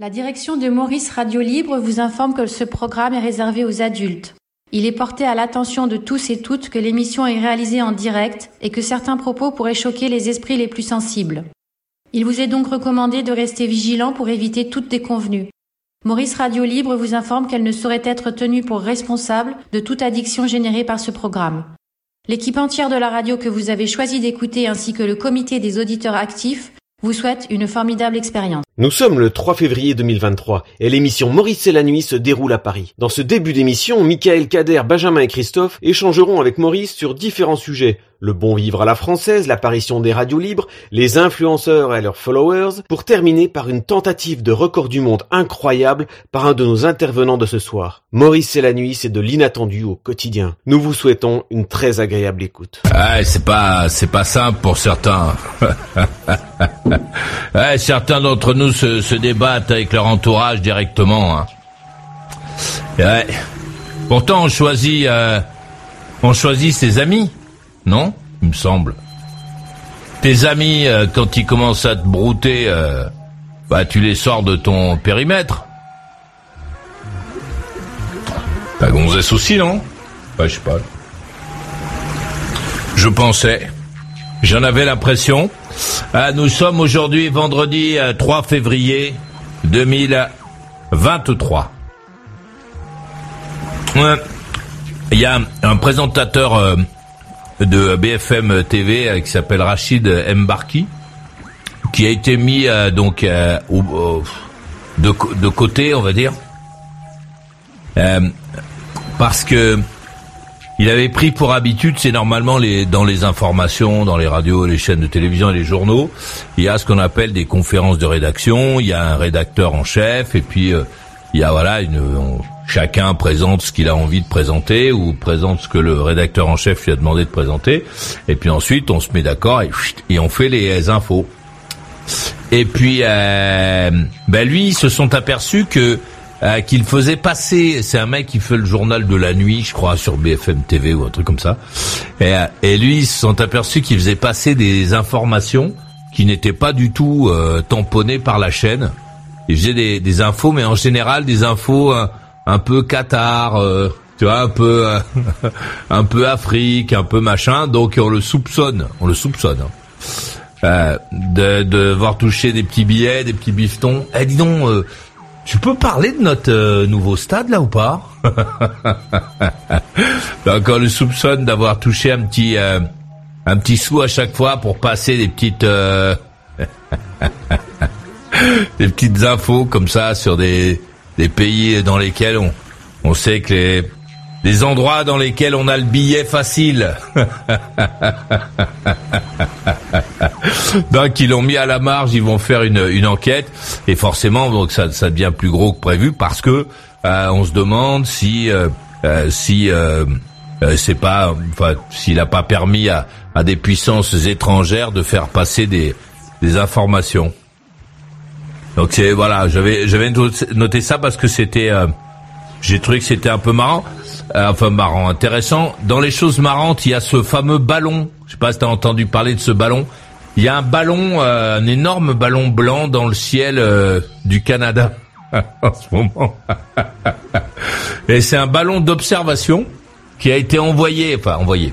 La direction de Maurice Radio Libre vous informe que ce programme est réservé aux adultes. Il est porté à l'attention de tous et toutes que l'émission est réalisée en direct et que certains propos pourraient choquer les esprits les plus sensibles. Il vous est donc recommandé de rester vigilant pour éviter toute déconvenue. Maurice Radio Libre vous informe qu'elle ne saurait être tenue pour responsable de toute addiction générée par ce programme. L'équipe entière de la radio que vous avez choisi d'écouter ainsi que le comité des auditeurs actifs vous souhaite une formidable expérience. Nous sommes le 3 février 2023 et l'émission Maurice et la nuit se déroule à Paris. Dans ce début d'émission, Michael, Kader, Benjamin et Christophe échangeront avec Maurice sur différents sujets. Le bon vivre à la française, l'apparition des radios libres, les influenceurs et leurs followers, pour terminer par une tentative de record du monde incroyable par un de nos intervenants de ce soir. Maurice et la nuit, c'est de l'inattendu au quotidien. Nous vous souhaitons une très agréable écoute. Ah, c'est pas, c'est pas simple pour certains. ouais, certains d'entre nous se, débattent avec leur entourage directement. Hein. Pourtant, on choisit, euh, on choisit ses amis, non Il me semble. Tes amis, euh, quand ils commencent à te brouter, euh, bah tu les sors de ton périmètre. La gonzesse aussi, non? Bah, je sais pas. Je pensais. J'en avais l'impression. Ah, nous sommes aujourd'hui vendredi 3 février 2023. Il y a un présentateur euh, de BFM TV euh, qui s'appelle Rachid Mbarki qui a été mis euh, donc de, de côté, on va dire, parce que il avait pris pour habitude, c'est normalement les, dans les informations, dans les radios, les chaînes de télévision et les journaux, il y a ce qu'on appelle des conférences de rédaction, il y a un rédacteur en chef, et puis euh, il y a voilà, une, chacun présente ce qu'il a envie de présenter ou présente ce que le rédacteur en chef lui a demandé de présenter, et puis ensuite on se met d'accord et, et on fait les infos. Et puis, euh, ben lui, ils se sont aperçus que euh, qu'il faisait passer. C'est un mec qui fait le journal de la nuit, je crois, sur BFM TV ou un truc comme ça. Et, euh, et lui, ils se sont aperçus qu'il faisait passer des informations qui n'étaient pas du tout euh, tamponnées par la chaîne. Il faisait des, des, infos, mais en général des infos un, peu Qatar, tu vois, un peu un peu Afrique, un peu machin. Donc on le soupçonne, on le soupçonne. Hein. de, de voir toucher des petits billets, des petits bifetons. Eh dis donc tu peux parler de notre euh, nouveau stade là ou pas? Donc on le soupçonne d'avoir touché un petit euh, un petit sou à chaque fois pour passer des petites euh, des petites infos comme ça sur des des pays dans lesquels on on sait que les endroits dans lesquels on a le billet facile. donc ils l'ont mis à la marge, ils vont faire une, une enquête et forcément donc ça, ça devient plus gros que prévu parce que euh, on se demande si euh, euh, si c'est pas enfin s'il a pas permis à, à des puissances étrangères de faire passer des des informations. Donc c'est voilà, j'avais j'avais noté ça parce que c'était j'ai trouvé que c'était un peu marrant. Euh, enfin marrant, intéressant. Dans les choses marrantes, il y a ce fameux ballon. Je sais pas si tu as entendu parler de ce ballon. Il y a un ballon, euh, un énorme ballon blanc dans le ciel euh, du Canada en ce moment. Et c'est un ballon d'observation qui a été envoyé, enfin envoyé.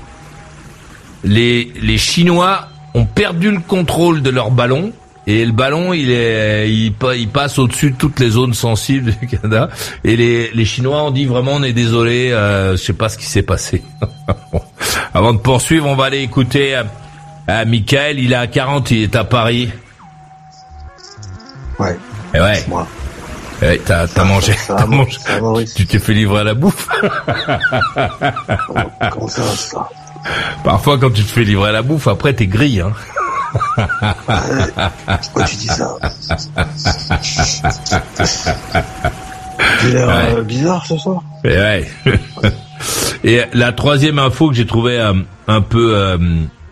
Les, les Chinois ont perdu le contrôle de leur ballon et le ballon, il est, il, il passe au-dessus de toutes les zones sensibles du Canada. Et les, les Chinois ont dit vraiment, on est désolé, euh, je sais pas ce qui s'est passé. Avant de poursuivre, on va aller écouter euh, Michael. Il est à 40, il est à Paris. Ouais. Et ouais. Moi. Ouais, t'as, t'as mangé, t'as mangé. tu t'es fait livrer à la bouffe. Comment ça, ça Parfois, quand tu te fais livrer à la bouffe, après, t'es gris, hein. Pourquoi tu dis ça J'ai l'air euh, bizarre ce soir. Et, ouais. Et la troisième info que j'ai trouvé euh, un peu euh,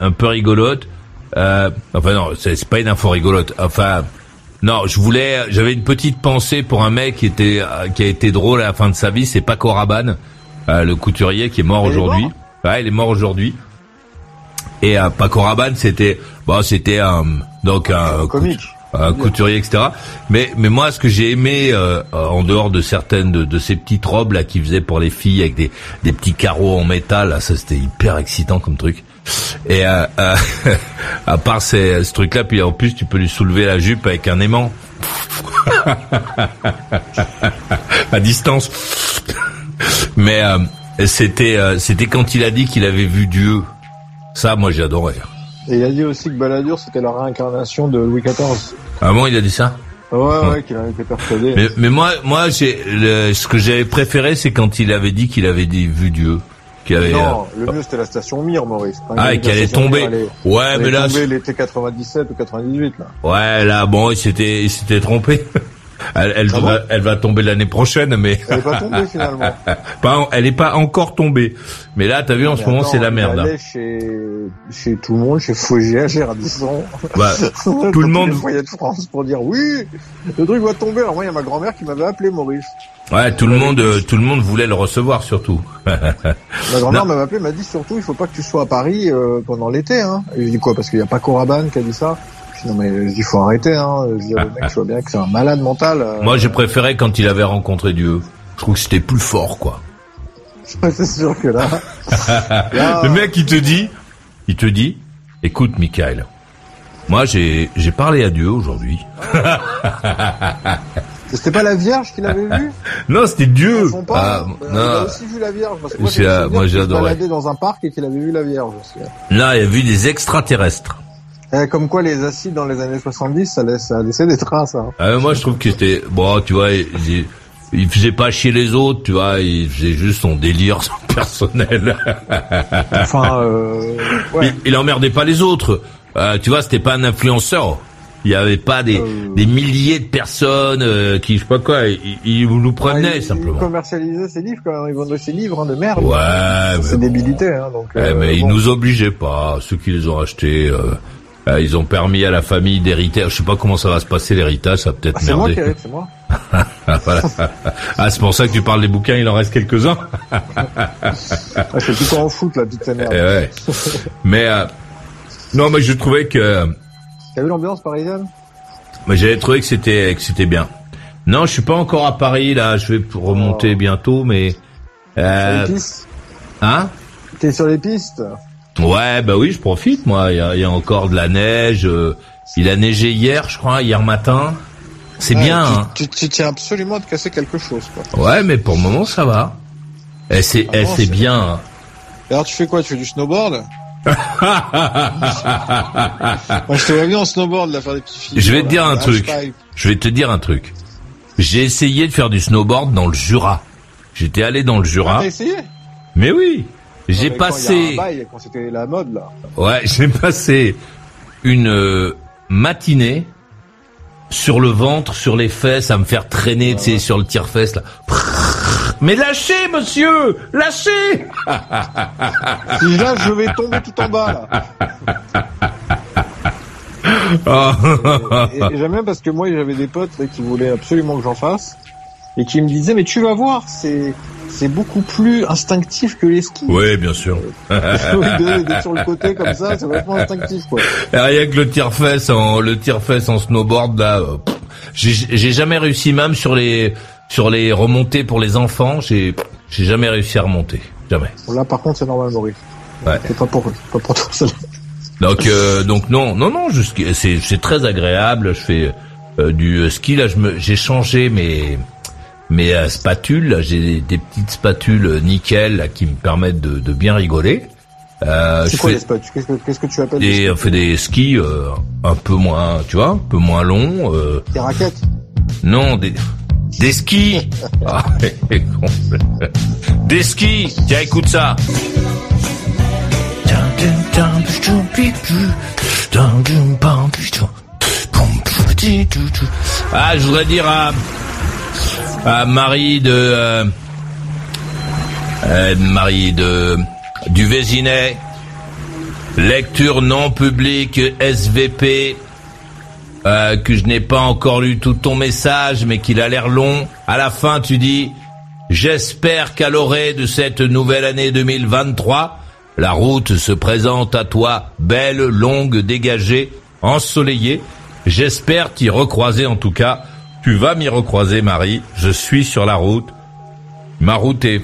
un peu rigolote. enfin non, c'est pas une info rigolote. Enfin non, je voulais, j'avais une petite pensée pour un mec qui était qui a été drôle à la fin de sa vie. C'est Paco Rabanne, le couturier qui est mort aujourd'hui. Ouais, il est mort aujourd'hui. Et Paco Rabanne, c'était Bon, c'était un donc un, comique. couturier, etc. Mais mais moi, ce que j'ai aimé euh, en dehors de certaines de, de, ces petites robes là qui faisaient pour les filles avec des des petits carreaux en métal, là, ça c'était hyper excitant comme truc. Et euh, euh, à part ces, ce truc-là, puis en plus tu peux lui soulever la jupe avec un aimant à distance. Mais euh, c'était euh, c'était quand il a dit qu'il avait vu Dieu. Ça, moi, j'adorais. Et il a dit aussi que Balladur, c'était la réincarnation de Louis XIV. Ah bon, il a dit ça Ouais, ouais, qu'il avait été persuadé. Mais, mais moi, moi, j'ai ce que j'avais préféré, c'est quand il avait dit qu'il avait dit, vu Dieu. Qu'il avait, non, le mieux c'était la station Mir, Maurice. ah, et qu'elle est tombée. ouais, mais là. Tombée l'été 97 ou 98 là. Ouais, là, bon, il s'était, il s'était trompé. Elle, elle, va, elle va tomber l'année prochaine, mais Elle est pas tombée finalement. pas, elle est pas encore tombée. Mais là, t'as vu, en ce moment, c'est la il merde. hein. chez, chez tout le monde, chez Fougère, chez Radisson. Bah, tout le monde- foyer de France pour dire oui, le truc va tomber. Alors moi, il y a ma grand-mère qui m'avait appelé Maurice. ouais, tout le monde, euh, tout le monde voulait le recevoir, surtout. Ma grand-mère m'avait appelé, m'a dit surtout, il faut pas que tu sois à Paris euh, pendant l'été. Hein. Et je dis quoi Parce qu'il y a pas Coraban qui a dit ça. Non mais dis faut arrêter. Hein. Je dis le mec, je vois bien que c'est un malade mental. euh. Moi, j'ai préféré quand il avait rencontré Dieu. Je trouve que c'était plus fort, quoi. c'est sûr que là. là, Le mec, il te dit, il te dit, écoute, Michael, moi, j'ai, j'ai parlé à Dieu aujourd'hui. C'était pas la Vierge qu'il avait vue Non, c'était Dieu. Ah, Euh, Il a aussi vu la Vierge. Parce que moi, J'ai- adoré. baladait dans un parc et qu'il avait vu la Vierge aussi. là, il a vu des extraterrestres. Eh, comme quoi les acides dans les années 70, ça laisse, ça laissé des traces. Hein. Ah, moi, je trouve que c'était, bon, tu vois, il, il faisait pas chier les autres, tu vois, il faisait juste son délire personnel. Enfin, euh, ouais. Il, il emmerdait pas les autres. Euh, tu vois, c'était pas un influenceur. Il y avait pas des, Euh. des milliers de personnes euh, qui, je sais pas quoi, ils, ils nous prenaient il, simplement. Il commercialisait ses livres quand. Il vendait ses livres hein, de merde. Ouais, C'est bon. débilité. Hein, donc, Ouais, euh, mais ils bon. nous obligeaient pas. Ceux qui les ont achetés, euh, ils ont permis à la famille d'hériter. Je sais pas comment ça va se passer l'héritage, ça va peut-être Ah, c'est moi merder. qui c'est moi. Ah, c'est pour ça que tu parles des bouquins, il en reste quelques-uns. Ah, je fais tout en foot, la petite Eh merde. ouais. Mais euh, non, mais je trouvais que, T'as vu l'ambiance parisienne? mais j'avais trouvé que c'était que c'était bien. Non, je suis pas encore à Paris là. Je vais remonter Oh. bientôt, mais Sur euh, les pistes? hein? T'es sur les pistes? Ouais, bah oui, je profite. Moi, il y a, il y a encore de la neige. euh, il a neigé hier, je crois, hier matin. C'est Ouais, bien. tu, Hein. tu, tu tiens absolument à te casser quelque chose. Quoi. Ouais, mais pour le moment, ça va. Eh, c'est, Ah eh, bon, c'est bien. hein. Et Alors tu fais quoi? Tu fais du snowboard? Moi je te vois bien en snowboard là faire des petits films. Je vais te dire un truc. Hashtag. Je vais te dire un truc. J'ai essayé de faire du snowboard dans le Jura. J'étais allé dans le Ah, Jura. T'as essayé? Mais oui, j'ai passé. un bail, quand c'était la mode là. Ouais, j'ai passé une euh, matinée sur le ventre, sur les fesses, à me faire traîner, tu sais, sur le tire-fesse là. Mais lâchez, monsieur, lâchez. Si là je vais tomber tout en bas là. Oh. Et, et j'aime bien parce que moi j'avais des potes là, qui voulaient absolument que j'en fasse et qui me disaient mais tu vas voir c'est c'est beaucoup plus instinctif que les skis. oui, bien sûr. d'être sur le côté comme ça c'est vachement instinctif quoi. Et Rien que le tire-fesse en le tire-fesse en snowboard là, euh, j'ai jamais réussi même sur les sur les remontées pour les enfants, j'ai j'ai jamais réussi à remonter, jamais. Là par contre c'est normal Maurice. Ouais. C'est pas pour pas pour toi ça. Donc euh, donc non non non, c'est c'est très agréable. Je fais euh, du euh, ski là. Je me j'ai changé mes mes euh, spatules. là. J'ai des, des petites spatules euh, nickel là, qui me permettent de, de bien rigoler. Euh, C'est je quoi fais les spots Qu'est-ce que qu'est-ce que tu appelles des, des, on fait des skis euh, un peu moins, tu vois, un peu moins longs. Euh, des raquettes non, des des skis. Ah, des skis. Tiens, écoute ça. Ah, je voudrais dire à, à Marie de euh, euh, Marie de du Vésinet, lecture non publique SVP, euh, que je n'ai pas encore lu tout ton message, mais qu'il a l'air long. À la fin, tu dis J'espère qu'à l'orée de cette nouvelle année 2023, la route se présente à toi belle, longue, dégagée, ensoleillée, J'espère t'y recroiser en tout cas. Tu vas m'y recroiser, Marie. Je suis sur la route. Ma route est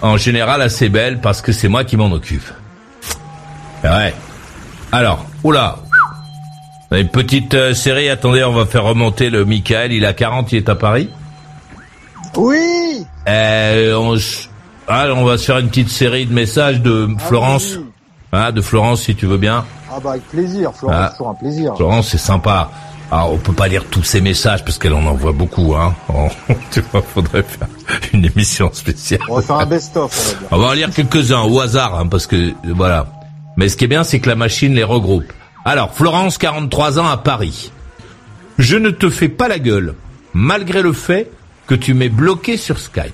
en général assez belle parce que c'est moi qui m'en occupe. Ouais. Alors, oula. Une petite euh, série, attendez, on va faire remonter le Michael, il a 40, il est à Paris. Oui Euh, on, ah, on va se faire une petite série de messages de Florence. Ah, oui. Ah, de Florence, si tu veux bien. Ah bah avec plaisir, Florence, Ah. toujours un plaisir. Florence, c'est sympa. Alors, on peut pas lire tous ces messages parce qu'elle en envoie beaucoup, hein. Tu vois, faudrait faire une émission spéciale. On va faire un best-of, on va lire quelques-uns au hasard, hein, parce que voilà. Mais ce qui est bien, c'est que la machine les regroupe. Alors, Florence, 43 ans à Paris. Je ne te fais pas la gueule, malgré le fait que tu m'aies bloqué sur Skype.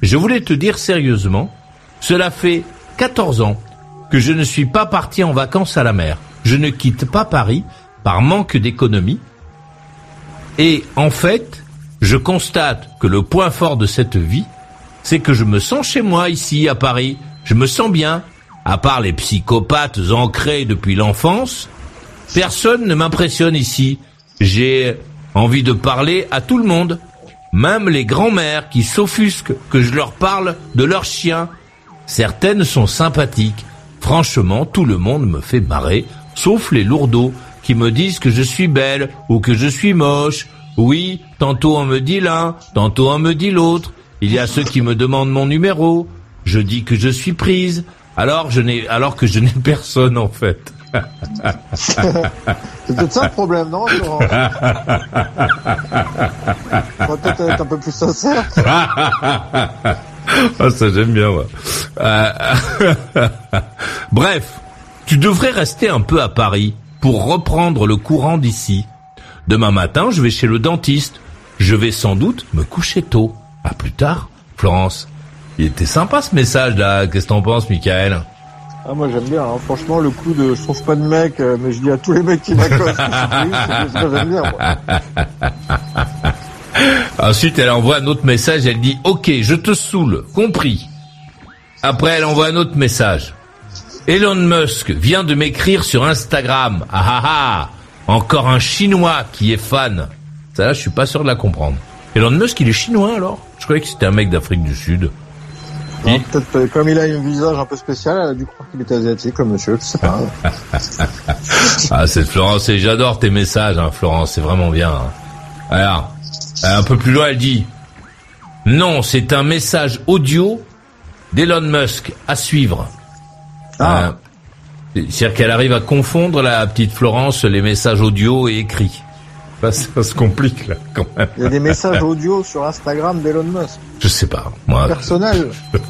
Je voulais te dire sérieusement, cela fait 14 ans que je ne suis pas parti en vacances à la mer. Je ne quitte pas Paris par manque d'économie. Et en fait, je constate que le point fort de cette vie, c'est que je me sens chez moi ici à Paris. Je me sens bien. À part les psychopathes ancrés depuis l'enfance, personne ne m'impressionne ici. J'ai envie de parler à tout le monde. Même les grands-mères qui s'offusquent que je leur parle de leurs chiens. Certaines sont sympathiques. Franchement, tout le monde me fait marrer, sauf les lourdeaux qui me disent que je suis belle ou que je suis moche. Oui, tantôt on me dit l'un, tantôt on me dit l'autre. Il y a ceux qui me demandent mon numéro. Je dis que je suis prise, alors je n'ai, alors que je n'ai personne en fait. C'est peut-être ça le problème, non, Florence On va peut-être être un peu plus sincère. Ah, ça j'aime bien, moi. Euh, Bref, tu devrais rester un peu à Paris pour reprendre le courant d'ici. Demain matin, je vais chez le dentiste. Je vais sans doute me coucher tôt. À plus tard, Florence. Il était sympa ce message là. Qu'est-ce que t'en penses, Michael? Ah, moi j'aime bien, hein. franchement, le coup de je trouve pas de mec, euh, mais je dis à tous les mecs qui m'accostent j'aime bien, moi. Ensuite, elle envoie un autre message. Elle dit OK, je te saoule, compris. Après, elle envoie un autre message. Elon Musk vient de m'écrire sur Instagram. Ah ah ah Encore un Chinois qui est fan. Ça là, je suis pas sûr de la comprendre. Elon Musk, il est chinois alors? Je croyais que c'était un mec d'Afrique du Sud. Non, Peut-être euh, comme il a un visage un peu spécial, elle a dû croire qu'il était asiatique comme monsieur, je sais pas. Ah, c'est Florence, et j'adore tes messages, hein, Florence, c'est vraiment bien. hein. Alors, euh, un peu plus loin, elle dit Non, c'est un message audio d'Elon Musk à suivre. Ah. Euh, C'est-à-dire qu'elle arrive à confondre la petite Florence les messages audio et écrits. Bah, ça se complique là, quand même. Il y a des messages audio sur Instagram d'Elon Musk. Je sais pas, moi. Personnel.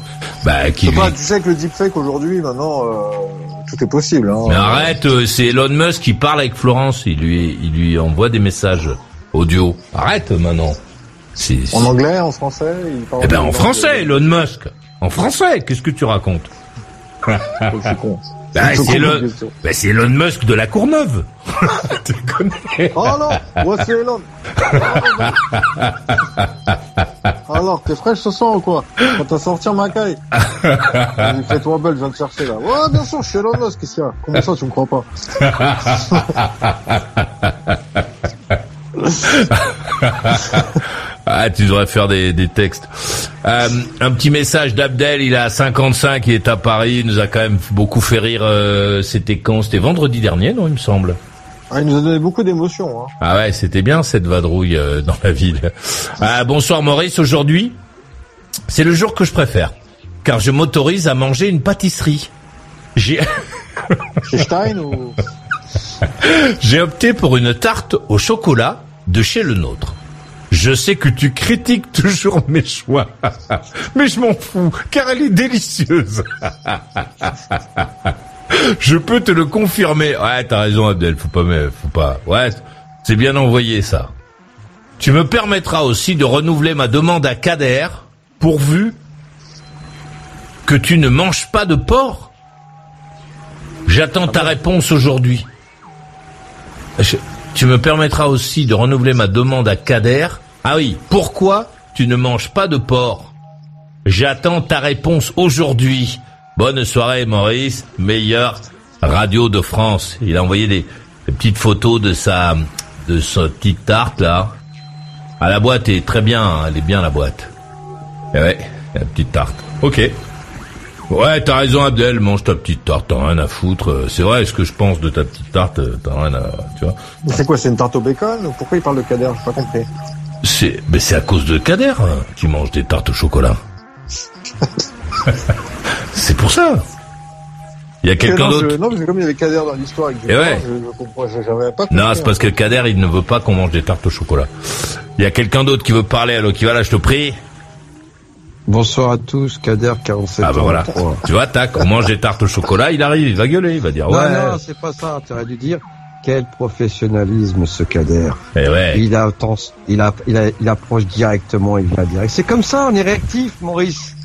Bah, qui lui... pas, tu sais que le deepfake aujourd'hui, maintenant, euh, tout est possible. Hein. Mais arrête, euh, c'est Elon Musk qui parle avec Florence. Il lui, il lui envoie des messages audio. Arrête maintenant. En anglais, en français, il parle Eh ben en français, Elon Musk. En français, qu'est-ce que tu racontes? Je suis con. Bah, C'est bah, c'est Elon Musk de la Courneuve. tu connais Oh non, moi c'est Elon. Alors, t'es fraîche ce soir ou quoi Quand t'as sorti ma caille Fais-toi belle, je viens te chercher là. Ouais, bien sûr, je suis Elon Musk, a Comment ça, tu me crois pas Ah, tu devrais faire des, des textes. Euh, un petit message d'Abdel, il a 55, il est à Paris, il nous a quand même beaucoup fait rire. euh, c'était quand? C'était vendredi dernier, non, il me semble. ah, Il nous a donné beaucoup d'émotions. Hein. Ah ouais, c'était bien cette vadrouille euh, dans la ville. Ah, bonsoir Maurice, aujourd'hui, c'est le jour que je préfère, car je m'autorise à manger une pâtisserie. J'ai... Chez Stein ou... J'ai opté pour une tarte au chocolat de chez le nôtre. Je sais que tu critiques toujours mes choix, mais je m'en fous, car elle est délicieuse. je peux te le confirmer. Ouais, t'as raison Abdel, faut pas, mais faut pas. Ouais, c'est bien envoyé ça. Tu me permettras aussi de renouveler ma demande à Kader, pourvu que tu ne manges pas de porc. J'attends ta réponse aujourd'hui. Je- tu me permettras aussi de renouveler ma demande à Kader. Ah oui, pourquoi tu ne manges pas de porc? J'attends ta réponse aujourd'hui. Bonne soirée Maurice, meilleure radio de France. Il a envoyé des, des petites photos de sa de sa petite tarte là. Ah, la boîte est très bien, hein, elle est bien la boîte. Eh ouais, la petite tarte. Ok. Ouais, t'as raison Abdel, mange ta petite tarte, t'as rien à foutre. Euh, C'est vrai, ce que je pense de ta petite tarte, euh, t'as rien à... Tu vois C'est quoi, c'est une tarte au bacon ou Pourquoi il parle de Kader? J'ai pas compris. C'est, mais c'est à cause de Kader hein, qui mange des tartes au chocolat. c'est pour ça. Il y a quelqu'un d'autre. Non, parce que comme il y avait Kader dans l'histoire avec Eh ouais. je, je comprends, je- j'avais pas compris. Non, c'est parce que Kader, il ne veut pas qu'on mange des tartes au chocolat. Il y a quelqu'un d'autre qui veut parler, alors qui va là, je te prie. Bonsoir à tous, Kader 47 Ah bah voilà. Tu vois, tac, on mange des tartes au chocolat, il arrive, il va gueuler, il va dire Non, ouais. non, c'est pas ça. T'aurais dû dire quel professionnalisme ce Kader. Eh ouais. Il a, il a, il a, il approche directement, il vient direct. C'est comme ça, on est réactif, Maurice.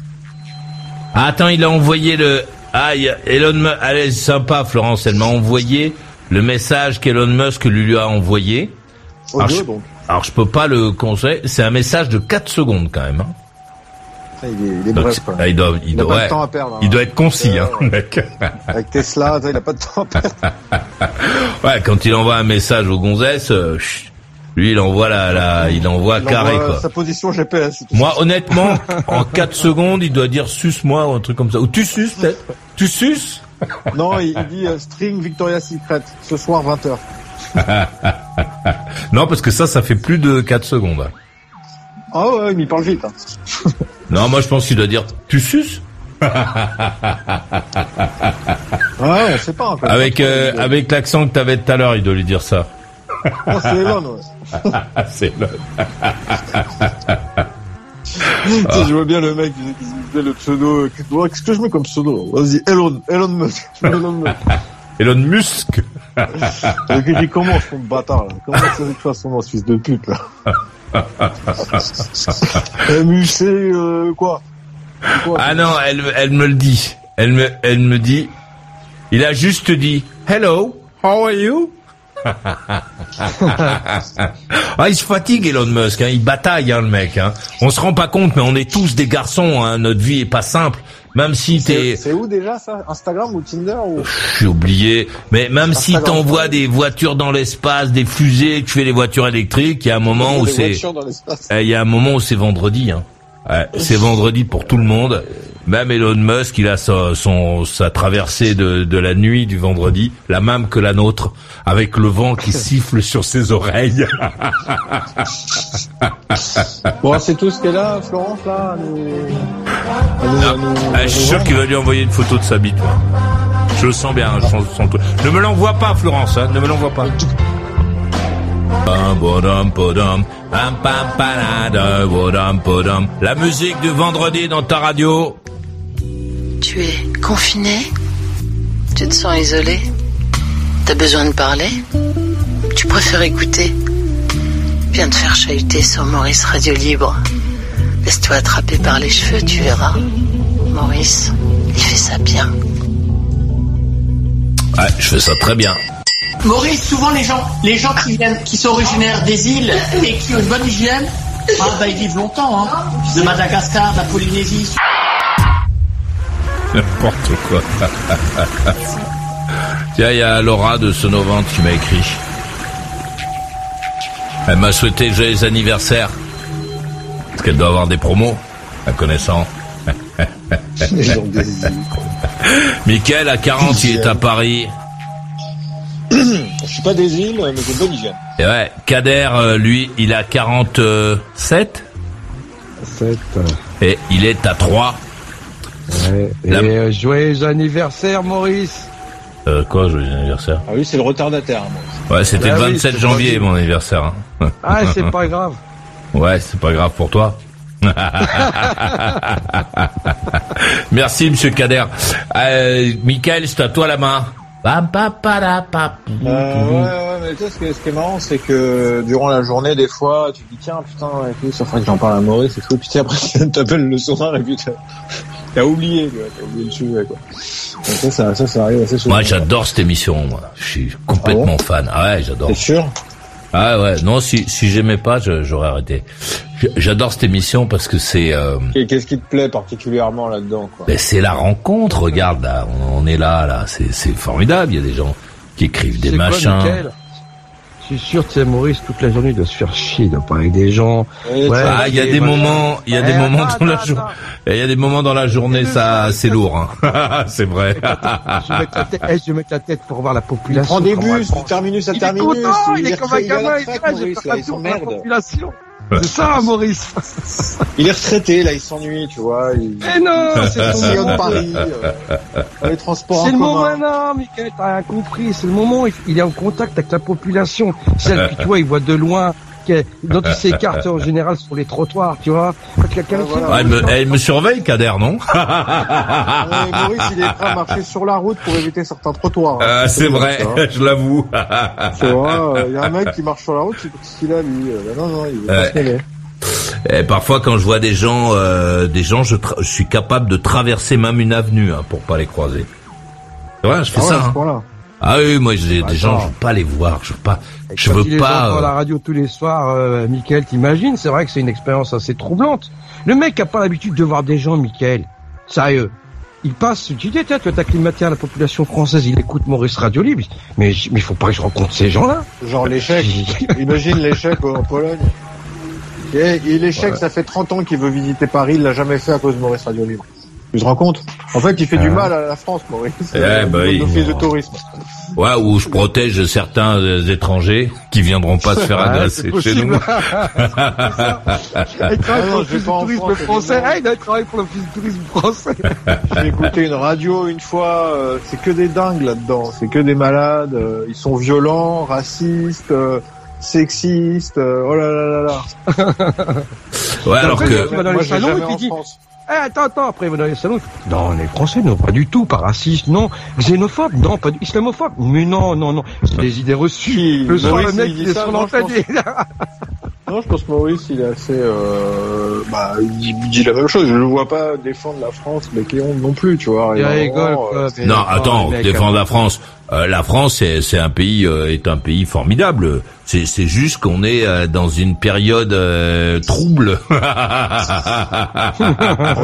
Ah, attends, il a envoyé le. Ah, il y a Elon Musk. Allez, c'est sympa, Florence. Elle m'a envoyé le message qu'Elon Musk lui, lui a envoyé. Audio, Alors, je- donc. Alors, je peux pas le conseiller. C'est un message de 4 secondes quand même. hein. Ah, Il est, il est Donc, bref, quoi. ah, il doit, il Il doit, pas ouais. de temps à perdre. hein. Il doit être concis, hein, Euh, le mec. Avec Tesla, il a pas de temps à perdre. Ouais, quand il envoie un message aux gonzesses, euh, chut, lui, il envoie la, la, il envoie Il carré, envoie quoi. Sa position GPS. Moi, honnêtement, en 4 secondes, il doit dire suce-moi ou un truc comme ça. Ou tu suces, peut-être. Tu suces? Non, il, il dit euh, string Victoria Secret ce soir 20h. Non, parce que ça, ça fait plus de 4 secondes. Ah ouais, il parle vite. Hein. Non, moi, je pense qu'il doit dire tu suces? Ouais, on sait pas. encore. Avec, euh, avec l'accent que t'avais tout à l'heure, il doit lui dire ça. Non, c'est Elon, ouais. Ah, c'est. Tu sais, Je vois bien le mec qui faisait le pseudo. euh, Qu'est-ce que je mets comme pseudo? Vas-y, Elon, Elon Musk. Elon Musk. Elon Musk. Dit comment ce bâtard là? Comment ça fait que tu son nom, ce fils de pute là? MUC, euh, quoi Quoi Ah non, elle, elle me le dit. Elle me, elle me dit. Il a juste dit Hello, how are you? Ah, il se fatigue Elon Musk, hein, il bataille hein, le mec. Hein. On se rend pas compte, mais on est tous des garçons. Hein, notre vie est pas simple. Même si t'es, c'est où déjà ça? Instagram ou Tinder ou... j'ai oublié, mais même si t'envoies des voitures dans l'espace, des fusées, que tu fais des voitures électriques, il y a un moment où c'est. Eh, Il y a un moment où c'est vendredi. Hein. Ouais, c'est vendredi pour tout le monde. Même Elon Musk, il a sa, son, sa traversée de, de la nuit du vendredi, la même que la nôtre, avec le vent qui siffle sur ses oreilles. Bon, c'est tout ce qu'elle a, Florence, là je suis sûr qu'il va lui envoyer une photo de sa bite. Je le sens bien. Je sens, je sens tout. Ne me l'envoie pas, Florence. Hein, ne me l'envoie pas. La musique du vendredi dans ta radio. Tu es confiné Tu te sens isolé T'as besoin de parler Tu préfères écouter Viens te faire chahuter sur Maurice Radio Libre. Laisse-toi attraper par les cheveux, tu verras. Maurice, il fait ça bien. Ouais, je fais ça très bien. Maurice, souvent les gens, les gens qui viennent, qui sont originaires des îles et qui ont une bonne hygiène, ah bah ils vivent longtemps, hein. De Madagascar, de la Polynésie. N'importe quoi. Tiens, il y a Laura de Sonovante qui m'a écrit. Elle m'a souhaité joyeux anniversaire. Parce qu'elle doit avoir des promos, la connaissant. Mickaël, à 40, il est à Paris. Je suis pas des îles, mais j'ai une bonne hygiène. Et ouais, Kader, euh, lui, il a 47 7. et il est à 3. Ouais. Et La- euh, joyeux anniversaire, Maurice. Euh, quoi, joyeux anniversaire Ah oui, c'est le retardataire. Moi. Ouais, c'était Ah le oui, 27 c'est janvier, mon anniversaire. hein. Ah, c'est pas grave. Ouais, c'est pas grave pour toi. Merci, monsieur Kader. Euh, Michael, c'est à toi la main. Euh, ouais, ouais, mais tu sais, ce qui est, ce qui est marrant, c'est que durant la journée, des fois, tu te dis, tiens, putain, et tout, ça ferait que j'en parle à Maurice et tout, puis après, tu t'appelles le soir et puis t'as, oublié, tu vois, t'as oublié le sujet, quoi. Donc ça, ça, ça, ça arrive assez souvent. Moi, j'adore cette émission. Moi. Je suis complètement fan. Ah ouais, j'adore. T'es sûr? Ah ouais, non, si si j'aimais pas, j'aurais arrêté. J'adore cette émission parce que c'est euh, Et Qu'est-ce qui te plaît particulièrement là-dedans, quoi? ben, c'est la rencontre. Regarde là, on, on est là, là, c'est c'est formidable. Il y a des gens qui écrivent des quoi, machins. Je suis sûr, tu sais, Maurice, toute la journée, il doit se faire chier, il doit parler avec des gens. Ouais, Ouais. Ah, il y a des moments, il y a des moments dans la journée, attends. il y a des moments dans la journée, ça, c'est lourd, hein. c'est vrai. Je vais mettre la tête, eh, je vais mettre la tête pour voir la population. prend des bus du terminus à Il est terminus. content, il est est comme un retraité, il ah, j'ai fait là, de la merde. population. C'est ça, Maurice. Il est retraité, là, il s'ennuie, tu vois. Il, Mais non, c'est moment. Paris, euh, les transports C'est le moment, non, Michael, t'as rien compris. C'est le moment il est en contact avec la population. Celle que tu vois, il voit de loin, dont il s'écarte en général sur les trottoirs, tu vois. Quelqu'un Ah, qui- voilà. Ah, elle, me, elle me surveille, Kader, non Ouais, Maurice, il est prêt à marcher sur la route pour éviter certains trottoirs. hein. Euh, C'est vrai, je l'avoue. Tu vois, il y a un mec qui marche sur la route, c'est ce qu'il a, lui. Euh, Non, non, il veut Ouais. pas se mêler. Et parfois, quand je vois des gens, euh, des gens, je, tra- je suis capable de traverser même une avenue hein, pour pas les croiser. C'est vrai, je fais Ah ouais, ça. hein. Ah oui, moi, j'ai des gens, Attends. je veux pas les voir, je veux pas, je veux il pas. la euh, radio tous les soirs, euh, Michael, t'imagines C'est vrai que c'est une expérience assez troublante. Le mec a pas l'habitude de voir des gens, Michael. Sérieux. Il passe, tu dis, tiens, tu vas t'acclimater à la population française, il écoute Maurice Radio Libre. Mais mais il faut pas que je rencontre ces gens-là. Genre l'échec. Imagine l'échec en Pologne. Et, et l'échec, ça fait 30 ans qu'il veut visiter Paris, il l'a jamais fait à cause de Maurice Radio Libre. Tu te rends compte? En fait, il fait du mal à la France, Maurice. Eh, euh, bah. L'office de tourisme. Ouais, où je protège certains euh, étrangers qui viendront pas se faire agresser chez nous. il travaille Ah pour l'office du tourisme français. Ah, il a travaillé pour l'office du tourisme français. J'ai écouté une radio une fois, euh, c'est que des dingues là-dedans, c'est que des malades, euh, ils sont violents, racistes, euh, sexistes, euh, oh là là là là. Ouais, alors Après, que tu vas dans les salons et puis dis-. Eh, attends, attends, après, les salons. il fait, Non, les Français, non, pas du tout, pas racistes, non. Xénophobes, non, pas du islamophobes. Mais non, non, non. C'est des idées reçues. Le soir, Maurice, le mec, il est ça, sur l'antenne. Non, je pense que Maurice, il est assez, euh, bah, il dit, la même chose. Je ne vois pas défendre la France, mais ont non plus, tu vois. Il rigole, euh, quoi. c'est- non, attends, défendre hein. la France. Euh, la France, c'est c'est un pays euh, est un pays formidable. C'est c'est juste qu'on est euh, dans une période euh, trouble. on est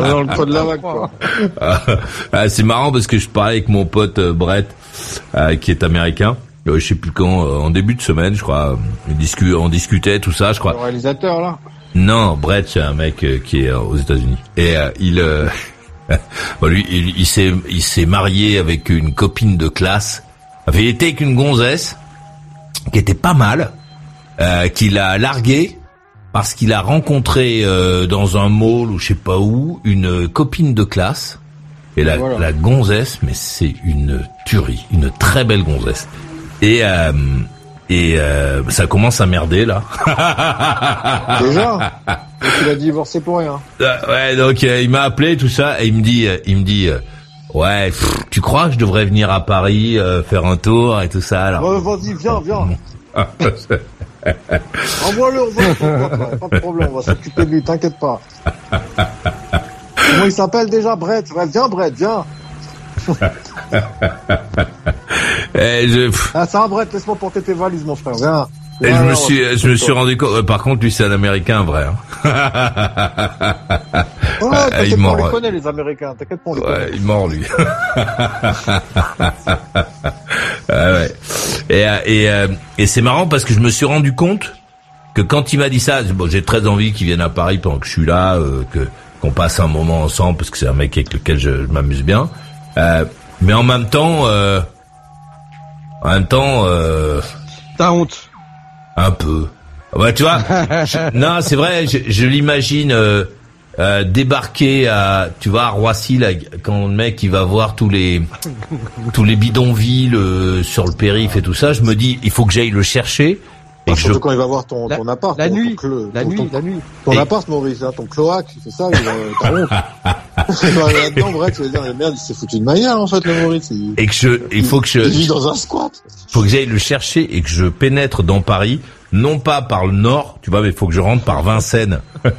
dans le creux de la vague, quoi. Ah, c'est marrant parce que je parlais avec mon pote euh, Brett, euh, qui est américain. Euh, je sais plus quand, euh, en début de semaine, je crois. On, discu- on discutait tout ça, je crois. Le réalisateur, là. Non, Brett, c'est un mec euh, qui est aux États-Unis. Et euh, il, euh, bon, lui, il, il s'est, il s'est marié avec une copine de classe. Avait été avec une gonzesse qui était pas mal, euh, qu'il a largué parce qu'il a rencontré euh, dans un mall ou je sais pas où une copine de classe. Et la, Voilà. la gonzesse, mais c'est une tuerie, une très belle gonzesse. Et euh, et euh, ça commence à merder là. Déjà. Donc, il a divorcé pour rien. Euh, ouais, donc euh, il m'a appelé tout ça et il me dit, il me dit, ouais, pff, tu crois que je devrais venir à Paris faire un tour et tout ça alors? Vas-y, viens, viens. Envoie-le, envoie-le. envoie-le, Pas de problème, on va s'occuper de lui, t'inquiète pas. Comment il s'appelle déjà? Brett Ouais, Viens, Brett, viens. Et je, Ah, ça va, Brett, laisse-moi porter tes valises, mon frère, viens. et je me suis, je me suis rendu compte. euh, par contre, lui c'est un Américain vrai. hein. Ouais, Ah, il pas, on mord, les connaît, les Américains, t'inquiète pas, on les Ouais, connaît. il mord lui. Ah ouais. Et euh, et euh, et c'est marrant parce que je me suis rendu compte que quand il m'a dit ça, bon, j'ai très envie qu'il vienne à Paris pendant que je suis là, euh, que qu'on passe un moment ensemble parce que c'est un mec avec lequel je, je m'amuse bien. Euh, mais en même temps, euh, en même temps, euh, T'as honte. un peu. Ouais, tu vois. je- non, c'est vrai. Je, je l'imagine euh, euh, débarquer à, tu vois, à Roissy là, quand le mec il va voir tous les tous les bidonvilles euh, sur le périph et tout ça. Je me dis, il faut que j'aille le chercher et Ah, que je. surtout quand il va voir ton, La- ton appart. La ton- nuit, ton la ton- nuit, ton- la nuit. Ton appart, Maurice, hein, ton cloaque, c'est ça, il va, t'as honte. Tu vas dire, mais merde, il s'est foutu de ma gueule, en fait, le Maurice. Il, Et que je, il faut que je, il vit dans un squat. faut que j'aille le chercher et que je pénètre dans Paris, non pas par le nord, tu vois, mais il faut que je rentre par Vincennes.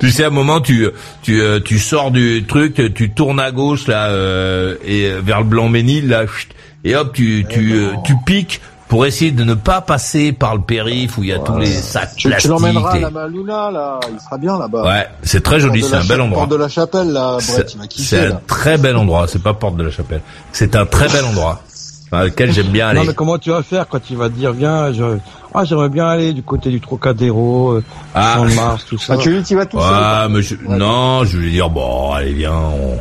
tu sais, à un moment, tu tu euh, tu sors du truc, tu tournes à gauche là euh, et euh, vers le Blanc-Ménil là, et hop, tu tu euh, tu piques pour essayer de ne pas passer par le périph où il y a tous les sacs Tu, tu plastiques. l'emmèneras à et- la Maluna, là, il sera bien là-bas. Ouais, c'est très joli, c'est la un bel endroit. Porte de la Chapelle, là, Brett, C'est un très bel endroit. C'est pas porte de la Chapelle. C'est un très bel endroit. dans lequel j'aime bien aller. Non, mais comment tu vas faire quand il va te dire, viens, je... ah, j'aimerais bien aller du côté du Trocadéro, euh, Ah. Mars, tout ça. Ah, tu lui dis, tu vas tout seul. Ouais, mais je- non, je vais dire bon, allez viens, on,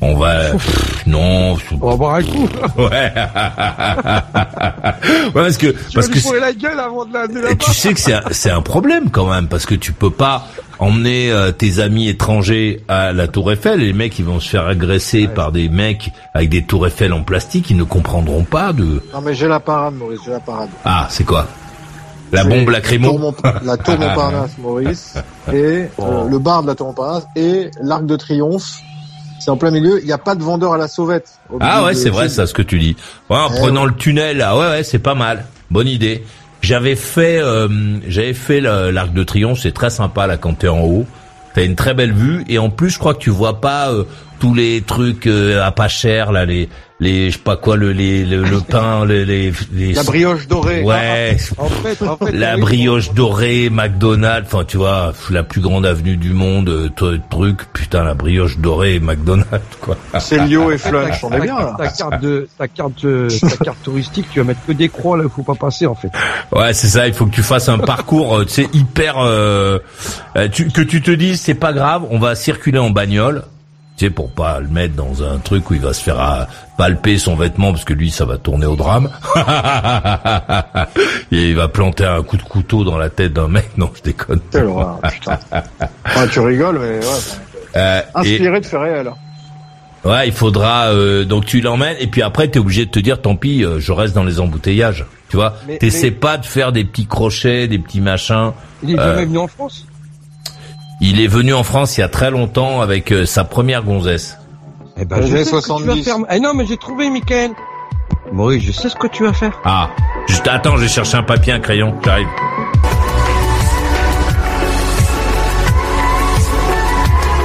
on va. Pff, non, On va boire un coup. ouais. ouais, parce que Tu parce vas que lui fourrer la gueule avant de l'amener là-bas. tu sais que c'est un, c'est un problème quand même parce que tu peux pas emmener euh, tes amis étrangers à la Tour Eiffel et les mecs ils vont se faire agresser par des mecs avec des Tours Eiffel en plastique, ils ne comprendront pas de Non, mais j'ai la parade, Maurice, j'ai la parade. Ah, c'est quoi? La bombe La lacrymo? tour, Mont- la tour Montparnasse, Maurice, et euh, Oh. le bar de la tour Montparnasse, et l'arc de triomphe. C'est en plein milieu, il n'y a pas de vendeur à la sauvette. au Ah ouais, c'est vrai ça ce que tu dis. Ouais, en Eh prenant ouais. le tunnel là, ouais ouais, c'est pas mal. Bonne idée. J'avais fait euh, j'avais fait l'arc de triomphe, c'est très sympa là quand t'es en haut. T'as une très belle vue et en plus je crois que tu vois pas euh, tous les trucs euh, à pas cher là les les je sais pas quoi le les le, le pain les les, les- La brioche dorée. Ouais, En fait, en fait, la brioche dorée, McDonald's, enfin tu vois, la plus grande avenue du monde, euh, truc, putain la brioche dorée, McDonald's quoi. C'est Lio et Flunch, on est bien là. ta carte de ta carte euh, ta carte touristique, tu vas mettre que des croix là, il faut pas passer en fait. Ouais, c'est ça. Il faut que tu fasses un parcours, euh, tu sais, hyper, euh, tu- que tu te dises, c'est pas grave, on va circuler en bagnole, tu sais, pour pas le mettre dans un truc où il va se faire euh, palper son vêtement parce que lui, ça va tourner au drame. Et il va planter un coup de couteau dans la tête d'un mec. Non, je déconne. Quelle horreur, putain. Ouais, tu rigoles, mais ouais. Euh, et- Inspiré de faits réels. Ouais, il faudra euh, donc tu l'emmènes et puis après t'es obligé de te dire tant pis, euh, je reste dans les embouteillages. Tu vois, t'essaies mais- pas de faire des petits crochets, des petits machins. Il est jamais venu en France? Il est venu en France il y a très longtemps avec euh, sa première gonzesse. Eh ben, je années sais ce que tu vas 70. faire. Eh non, mais j'ai trouvé, Michael. Maurice, je sais ce que tu vas faire. Ah, juste attends, je vais chercher un papier, un crayon, j'arrive.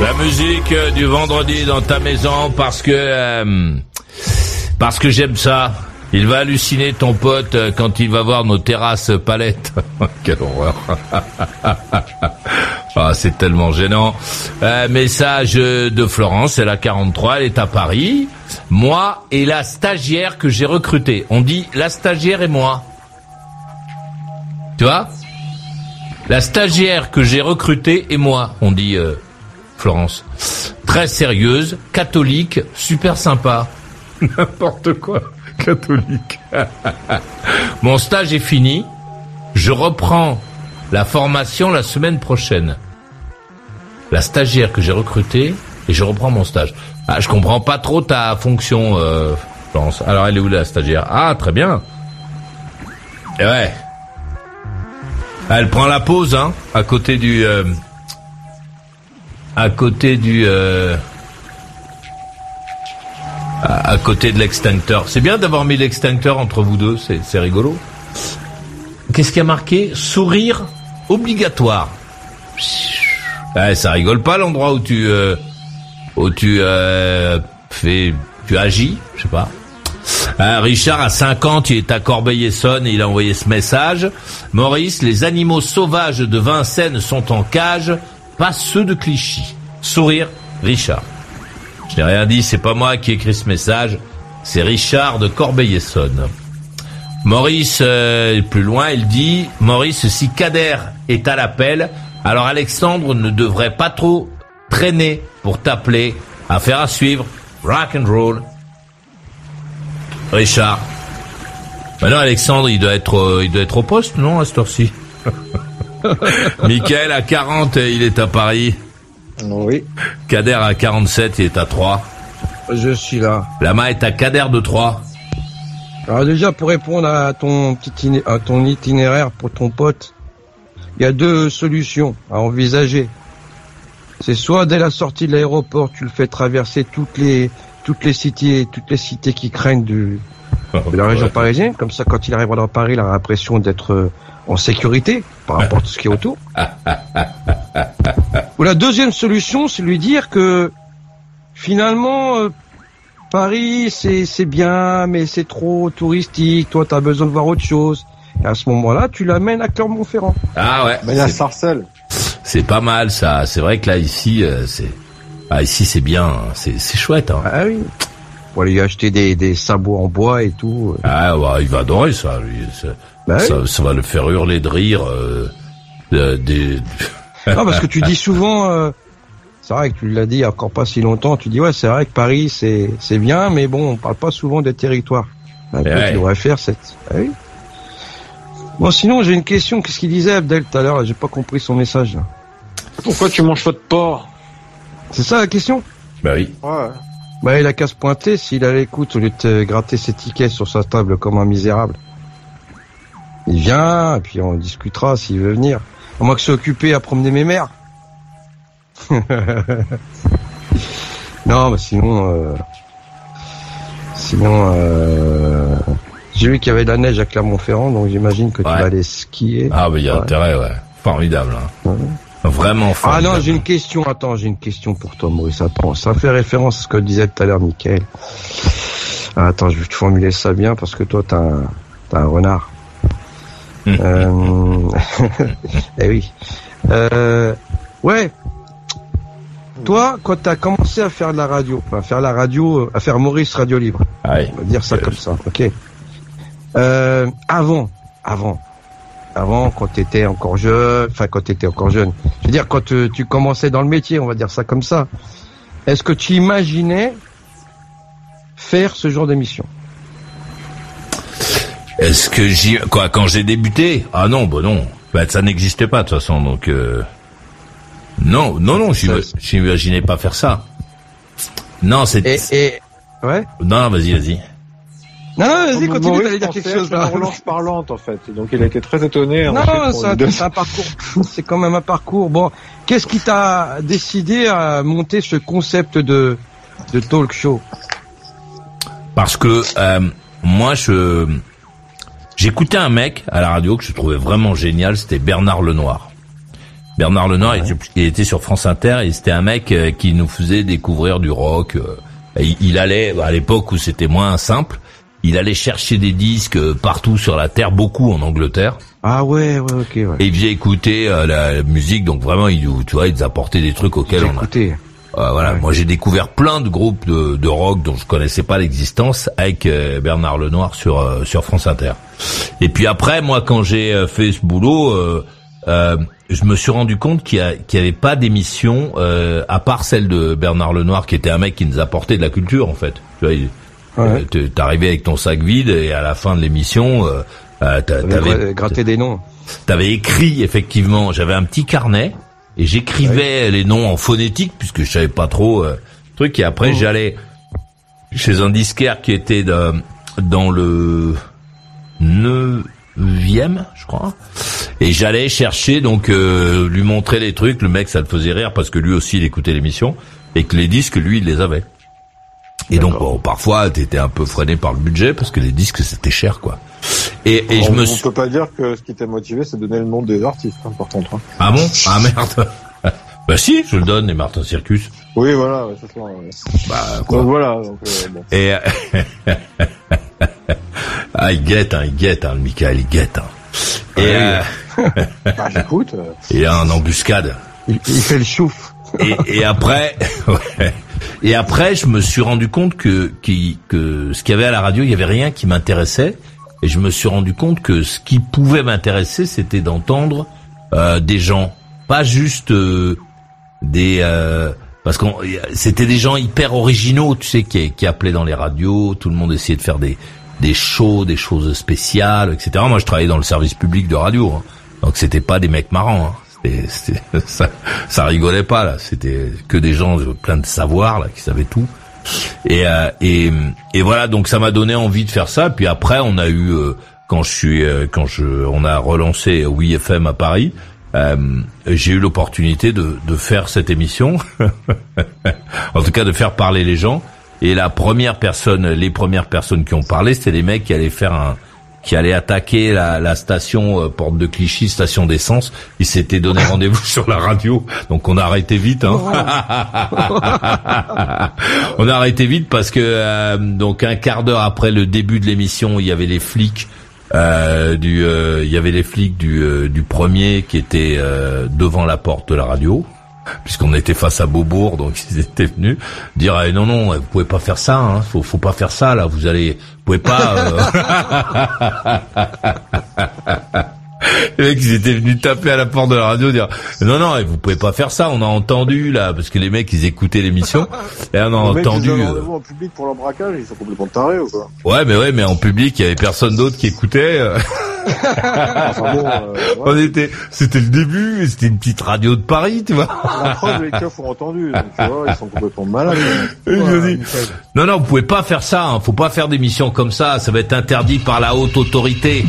La musique euh, du vendredi dans ta maison parce que euh, parce que j'aime ça. Il va halluciner ton pote euh, quand il va voir nos terrasses palettes. Quelle horreur. ah, c'est tellement gênant. Euh, message de Florence, elle a 43, elle est à Paris. Moi et la stagiaire que j'ai recrutée. On dit la stagiaire et moi. Tu vois? La stagiaire que j'ai recrutée et moi, on dit euh, Florence. Très sérieuse, catholique, super sympa. N'importe quoi, catholique. Mon stage est fini. Je reprends la formation la semaine prochaine. La stagiaire que j'ai recrutée et je reprends mon stage. Ah, je comprends pas trop ta fonction, euh, Florence. Alors, elle est où la stagiaire? Ah, très bien. Et ouais. Elle prend la pause, hein, à côté du, euh, à côté du, euh, à, à côté de l'extincteur. C'est bien d'avoir mis l'extincteur entre vous deux, c'est, rigolo. Qu'est-ce qui a marqué Sourire obligatoire. Ouais, ça rigole pas l'endroit où tu, euh, où tu euh, fais, tu agis, je sais pas. Euh, Richard a 50, il est à Corbeil-Essonne et il a envoyé ce message. Maurice, les animaux sauvages de Vincennes sont en cage, pas ceux de Clichy. Sourire, Richard. Je n'ai rien dit, c'est pas moi qui ai écrit ce message, c'est Richard de Corbeil-Essonne. Maurice, euh, plus loin, il dit, Maurice, si Kader est à l'appel, alors Alexandre ne devrait pas trop traîner pour t'appeler. Affaire à suivre. Rock and roll. Richard. Maintenant, Alexandre, il doit être, euh, il doit être au poste, non, à cette heure-ci? Michael, à 40, il est à Paris. Oui. Kader, à 47, il est à 3. Je suis là. Lama est à Kader de 3. Alors déjà, pour répondre à ton petit iné- à ton itinéraire pour ton pote, il y a deux solutions à envisager. C'est soit dès la sortie de l'aéroport, tu le fais traverser toutes les toutes les cités toutes les cités qui craignent du, de la région parisienne. Comme ça, quand il arrivera dans Paris, il aura l'impression d'être en sécurité par rapport à tout ce qui est autour. Ou la deuxième solution, c'est lui dire que finalement, euh, Paris, c'est c'est bien, mais c'est trop touristique. Toi, tu as besoin de voir autre chose. Et à ce moment-là, tu l'amènes à Clermont-Ferrand. Ah ouais. Ben, il y a c'est- Sarcelles. C'est pas mal ça. C'est vrai que là ici, euh, c'est ah, ici c'est bien, hein. c'est chouette. Hein. Ah oui. pour aller acheter des, des sabots en bois et tout. Ah, bah, il va adorer ça, lui. Ça, Bah oui. ça, ça va le faire hurler de rire. Euh, des... Non, parce que tu dis souvent, euh, c'est vrai que tu l'as dit il y a encore pas si longtemps, tu dis ouais, c'est vrai que Paris c'est c'est bien, mais bon, on parle pas souvent des territoires. Un peu, Ouais. tu devrais faire cette. Ah oui. Bon, sinon j'ai une question. Qu'est-ce qu'il disait Abdel tout à l'heure J'ai pas compris son message. là. Pourquoi tu manges pas de porc? C'est ça la question? Bah oui. Ouais. Bah il a qu'à se pointer s'il a l'écoute au lieu de te gratter ses tickets sur sa table comme un misérable. Il vient, et puis on discutera s'il veut venir. À moins que c'est occupé à promener mes mères. non, mais sinon, euh, sinon, euh, j'ai vu qu'il y avait de la neige à Clermont-Ferrand, donc j'imagine que tu vas aller skier. Ah, bah il y a Ouais. intérêt, ouais. Formidable. Hein. Ouais. Vraiment Ah formidable. non, j'ai une question. Attends, j'ai une question pour toi, Maurice. Attends, ça fait référence à ce que disait tout à l'heure, Michael. Ah, attends, je vais te formuler ça bien parce que toi, t'as un, un renard. Euh... eh oui. Euh... Ouais. Toi, quand t'as commencé à faire de la radio, enfin, à faire la radio, euh, à faire Maurice Radio Libre, Ah on va dire ça comme ça, ok. Euh, avant, avant, avant, quand t'étais encore jeune, enfin quand t'étais encore jeune, je veux dire quand tu commençais dans le métier, on va dire ça comme ça. Est-ce que tu imaginais faire ce genre d'émission? Est-ce que j'y... Quoi, quand j'ai débuté Ah non, bah non. Bah, ça n'existait pas, de toute façon, donc... Euh... Non, non, non, j'imaginais pas faire ça. Non, c'est... Et, et ouais. Non, vas-y, vas-y. Non, non, vas-y, continue, t'allais dire quelque chose être une là. horloge parlante en fait. Donc il a été très étonné. Non, c'est un, un parcours. C'est quand même un parcours. Bon, qu'est-ce qui t'a décidé à monter ce concept de de talk show? Parce que euh, moi, je j'écoutais un mec à la radio que je trouvais vraiment génial, c'était Bernard Lenoir. Bernard Lenoir, il, était- il était sur France Inter et c'était un mec euh, qui nous faisait découvrir du rock. euh, il, allait, à l'époque où c'était moins simple, il allait chercher des disques euh, partout sur la terre, beaucoup en Angleterre, Ah ouais, ouais, ok, ouais. et il faisait écouter la musique. Donc vraiment, il, tu vois, il nous apportait des trucs auxquels on a, écouté. Euh, voilà, Ouais. moi j'ai découvert plein de groupes de, de rock dont je connaissais pas l'existence avec euh, Bernard Lenoir sur euh, sur France Inter. Et puis après, moi quand j'ai euh, fait ce boulot, euh, euh, je me suis rendu compte qu'il y, qu'il y avait pas d'émission euh, à part celle de Bernard Lenoir, qui était un mec qui nous apportait de la culture en fait. Tu vois, Ouais. t'arrivais avec ton sac vide et à la fin de l'émission, t'a- T'avais t'avais gra- gratté des noms? T'avais écrit effectivement, j'avais un petit carnet et j'écrivais les noms en phonétique puisque je savais pas trop euh, truc. Et après j'allais chez un disquaire qui était de- dans le neuvième, je crois, et j'allais chercher donc euh, lui montrer les trucs. Le mec ça le faisait rire parce que lui aussi il écoutait l'émission. Et que les disques lui il les avait. Et donc bon, parfois t'étais un peu freiné par le budget parce que les disques c'était cher quoi. Et, et je on, me on suis peut pas dire que ce qui t'a motivé, c'est de donner le nom des artistes, hein, par contre. hein. Ah bon? Ah merde. bah si, je le donne, les Martin Circus. Oui, voilà, ouais, c'est ça. ouais. Bah quoi. Donc voilà. Donc, euh, bon. Et ah il guette, hein, il guette, hein, le Michael, il guette. Hein. Et Ouais. euh, Bah, j'écoute. euh, il a un embuscade. Il, il fait le chouf. Et, et après, ouais. Et après, je me suis rendu compte que, que ce qu'il y avait à la radio, il y avait rien qui m'intéressait. Et je me suis rendu compte que ce qui pouvait m'intéresser, c'était d'entendre euh, des gens, pas juste euh, des, euh, parce qu'on, c'était des gens hyper originaux, tu sais, qui, qui appelaient dans les radios. Tout le monde essayait de faire des des shows, des choses spéciales, etc. Moi, je travaillais dans le service public de radio, hein. donc c'était pas des mecs marrants. Hein. C'était- ça, ça rigolait pas là. C'était que des gens euh, plein de savoir là, qui savaient tout. Et, euh, et et voilà, donc ça m'a donné envie de faire ça. Puis après, on a eu euh, quand je suis euh, quand je on a relancé Oui à Paris. euh, j'ai eu l'opportunité de, de faire cette émission, en tout cas de faire parler les gens. Et la première personne, les premières personnes qui ont parlé, c'était des mecs qui allaient faire un, qui allaient attaquer la, la station euh, porte de Clichy, station d'essence. Ils s'étaient donné rendez-vous sur la radio, donc on a arrêté vite. Hein. on a arrêté vite parce que euh, donc un quart d'heure après le début de l'émission, il y avait les flics. euh, du, euh, il y avait les flics du, euh, du premier qui étaient euh, devant la porte de la radio. Puisqu'on était face à Beaubourg, donc ils étaient venus dire eh, non non, vous pouvez pas faire ça, hein, faut faut pas faire ça là, vous allez, vous pouvez pas. Euh... Les mecs, ils étaient venus taper à la porte de la radio, dire non non, vous pouvez pas faire ça. On a entendu là, parce que les mecs, ils écoutaient l'émission et on a entendu. Mecs, ils en public pour leur braquage, ils sont complètement tarés ou quoi? Ouais, mais ouais, mais en public, il y avait personne d'autre qui écoutait. Enfin bon, euh, ouais. On était, c'était le début, c'était une petite radio de Paris, tu vois. La preuve, les keufs ont entendu, donc tu vois, ils sont complètement malades. Dis, non non, vous pouvez pas faire ça. Hein, faut pas faire d'émissions comme ça. Ça va être interdit par la haute autorité.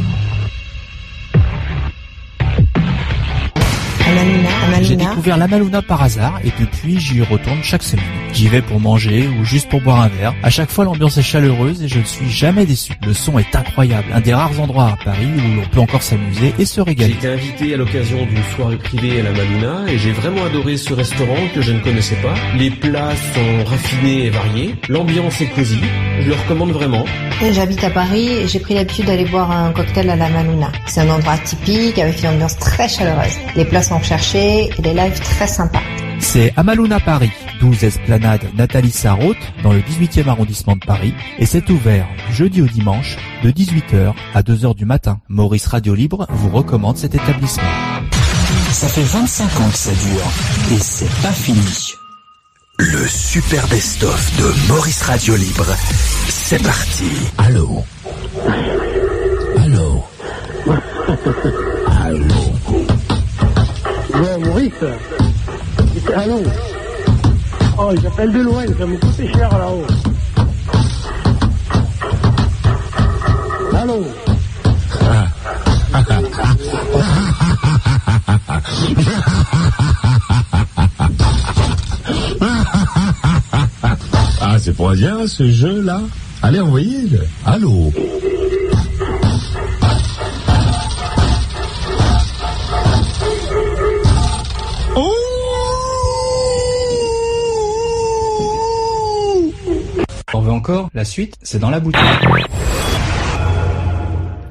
J'ai découvert la Maluna par hasard et depuis j'y retourne chaque semaine. J'y vais pour manger ou juste pour boire un verre. À chaque fois l'ambiance est chaleureuse et je ne suis jamais déçu. Le son est incroyable, un des rares endroits à Paris où l'on peut encore s'amuser et se régaler. J'ai été invité à l'occasion d'une soirée privée à la Maluna et j'ai vraiment adoré ce restaurant que je ne connaissais pas. Les plats sont raffinés et variés, l'ambiance est cosy, je le recommande vraiment. J'habite à Paris et j'ai pris l'habitude d'aller boire un cocktail à la Maluna. C'est un endroit typique avec une ambiance très chaleureuse. Les plats sont recherchés et des lives très sympas. C'est Amaluna Paris, 12 Esplanade Nathalie Sarraute, dans le 18e arrondissement de Paris, et c'est ouvert du jeudi au dimanche, de 18h à 2h du matin. Maurice Radio Libre vous recommande cet établissement. Ça fait 25 ans que ça dure, et c'est pas fini. Le super best-of de Maurice Radio Libre, c'est parti. Allô? Allô? Allô? Ouais, Maurice. Allô Oh, j'appelle de loin, ça me coûte cher là-haut. Allô Ah, c'est pour bien ce jeu-là. Allez, envoyez-le. Allô? On veut encore? La suite, c'est dans la boutique.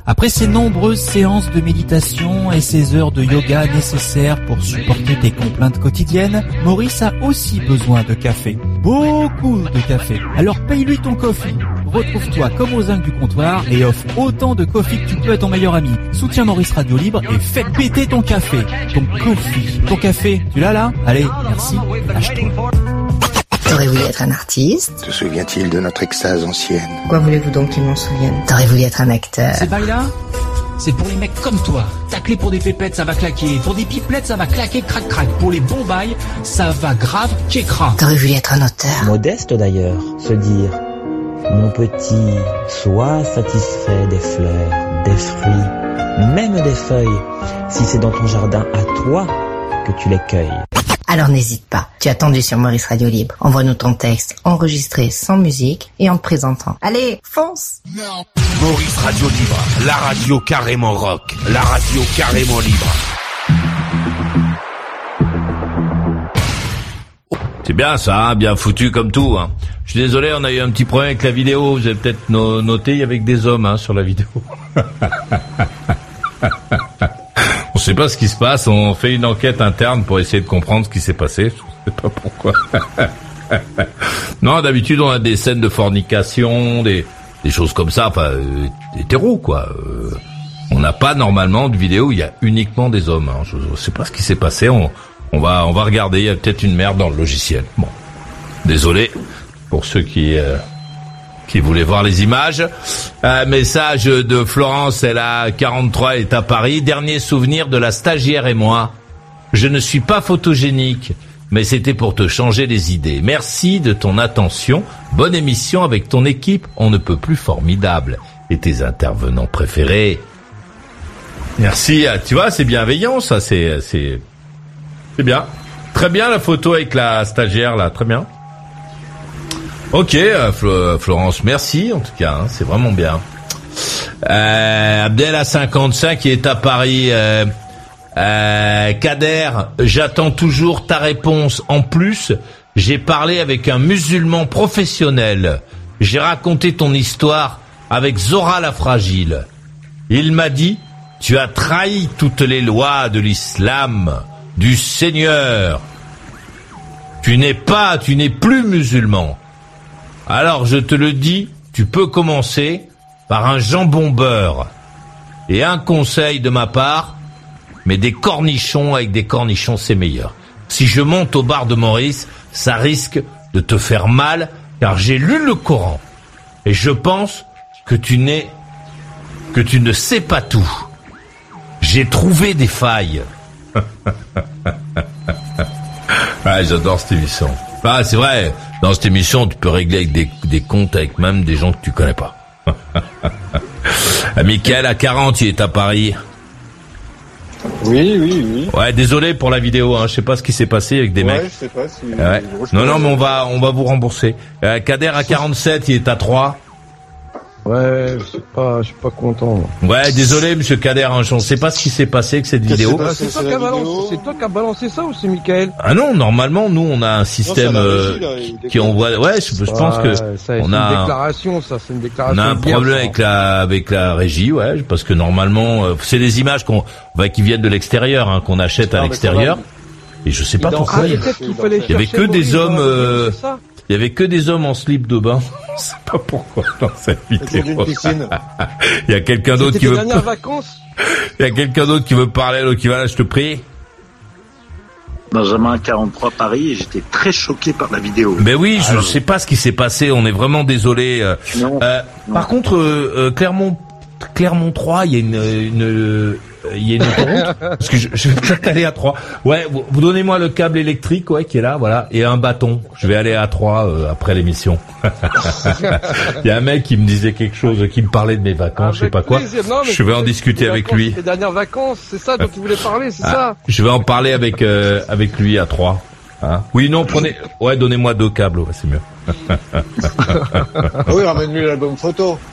Après ces nombreuses séances de méditation et ces heures de yoga nécessaires pour supporter tes complaintes quotidiennes, Maurice a aussi besoin de café. Beaucoup de café. Alors paye-lui ton coffee. Retrouve-toi comme aux zincs du comptoir et offre autant de coffee que tu peux à ton meilleur ami. Soutiens Maurice Radio Libre et fais péter ton café. Ton coffee. Ton café, tu l'as là? Allez, merci. T'aurais voulu être un artiste Se souvient-il de notre extase ancienne? Quoi voulez-vous donc qu'il m'en souvienne? T'aurais voulu être un acteur? Ces bails-là, c'est pour les mecs comme toi. Tacler pour des pépettes, ça va claquer. Pour des pipelettes, ça va claquer crac-crac. Pour les bons bails, ça va grave kékra. T'aurais voulu être un auteur? Modeste d'ailleurs, se dire Mon petit, sois satisfait des fleurs, des fruits, même des feuilles, si c'est dans ton jardin à toi que tu les cueilles. Alors n'hésite pas, tu as attendu sur Maurice Radio Libre. Envoie-nous ton texte enregistré sans musique et en te présentant. Allez, fonce Maurice Radio Libre, la radio carrément rock, la radio carrément libre. C'est bien ça, hein, bien foutu comme tout. Hein. Je suis désolé, on a eu un petit problème avec la vidéo. Vous avez peut-être no noté, il y avait que des hommes hein, sur la vidéo. on sait pas ce qui se passe. On fait une enquête interne pour essayer de comprendre ce qui s'est passé. Je sais pas pourquoi. non, d'habitude on a des scènes de fornication, des, choses comme ça, enfin euh, hétéro quoi. Euh, on n'a pas normalement de vidéo il y a uniquement des hommes. Hein. Je, je sais pas ce qui s'est passé. On, on va on va regarder. Il y a peut-être une merde dans le logiciel. Bon, désolé pour ceux qui euh, qui voulaient voir les images. Un message de Florence, elle a 43, elle est à Paris. Dernier souvenir de la stagiaire et moi. Je ne suis pas photogénique, mais c'était pour te changer les idées. Merci de ton attention. Bonne émission avec ton équipe. On ne peut plus formidable. Et tes intervenants préférés. Merci. Ah, Tu vois, c'est bienveillant, ça. C'est, c'est, c'est bien. Très bien la photo avec la stagiaire là. Très bien. Ok, euh, Flo- Florence, merci en tout cas. hein, c'est vraiment bien. Euh, Abdel à 55 qui est à Paris. Euh, euh, Kader, j'attends toujours ta réponse. En plus, j'ai parlé avec un musulman professionnel. J'ai raconté ton histoire avec Zora la fragile. Il m'a dit, tu as trahi toutes les lois de l'islam, du Seigneur. Tu n'es pas, tu n'es plus musulman. Alors je te le dis, tu peux commencer par un jambon beurre. Et un conseil de ma part, mais des cornichons avec des cornichons c'est meilleur. Si je monte au bar de Maurice, ça risque de te faire mal car j'ai lu le Coran. Et je pense que tu n'es, que tu ne sais pas tout. J'ai trouvé des failles. ah, j'adore cette émission. Ah, c'est vrai. Dans cette émission, tu peux régler avec des, des comptes avec même des gens que tu connais pas. Michael, à 40, il est à Paris. Oui, oui, oui. Ouais, désolé pour la vidéo, hein. je sais pas ce qui s'est passé avec des Ouais, mecs. je sais pas si. Ouais. Non, non, mais on va, on va vous rembourser. Euh, Kader à 47, il est à 3. Ouais, je suis pas, je suis pas content. Ouais, désolé, monsieur Kader, hein, je ne sais pas ce qui s'est passé avec cette vidéo. Ah, c'est toi qui as balancé, c'est toi qui as balancé ça ou c'est Michael? Ah non, normalement, nous, on a un système euh, là, qui envoie. Ouais, je, je pense que ça, on une a. déclaration, ça, c'est une On déclaration. a un problème avec la avec la régie, ouais, parce que normalement, euh, c'est des images qu'on, bah, qui viennent de l'extérieur, hein, qu'on achète à Ah, l'extérieur. Et je sais pas pourquoi. danse. Il y Ah, il y avait que des hommes. vidéo, euh, il y avait que des hommes en slip de bain. Je sais pas pourquoi dans cette vidéo. il y a quelqu'un d'autre qui veut. vacances Il y a quelqu'un d'autre qui veut parler, l'autre qui va là, je te prie. Benjamin 43 Paris et j'étais très choqué par la vidéo. Ben oui, je Alors, sais pas ce qui s'est passé. On est vraiment désolé. euh. Euh, par contre, euh, Clermont, Clermont 3, il y a une, une, il y a une autoroute. Parce que je, je vais peut-être aller à 3. Ouais, vous, vous donnez-moi le câble électrique, ouais, qui est là, voilà, et un bâton. Je vais aller à 3 euh, après l'émission. Il y a un mec qui me disait quelque chose, qui me parlait de mes vacances, je sais pas quoi. Non, Je vais en discuter avec vacances, lui. Tes dernières vacances, c'est ça dont tu voulais parler, c'est Ah, ça Je vais en parler avec euh, avec lui à 3. Hein oui, non, prenez. Ouais, donnez-moi deux câbles, ouais, c'est mieux. Ah oui, ramène-lui l'album photo.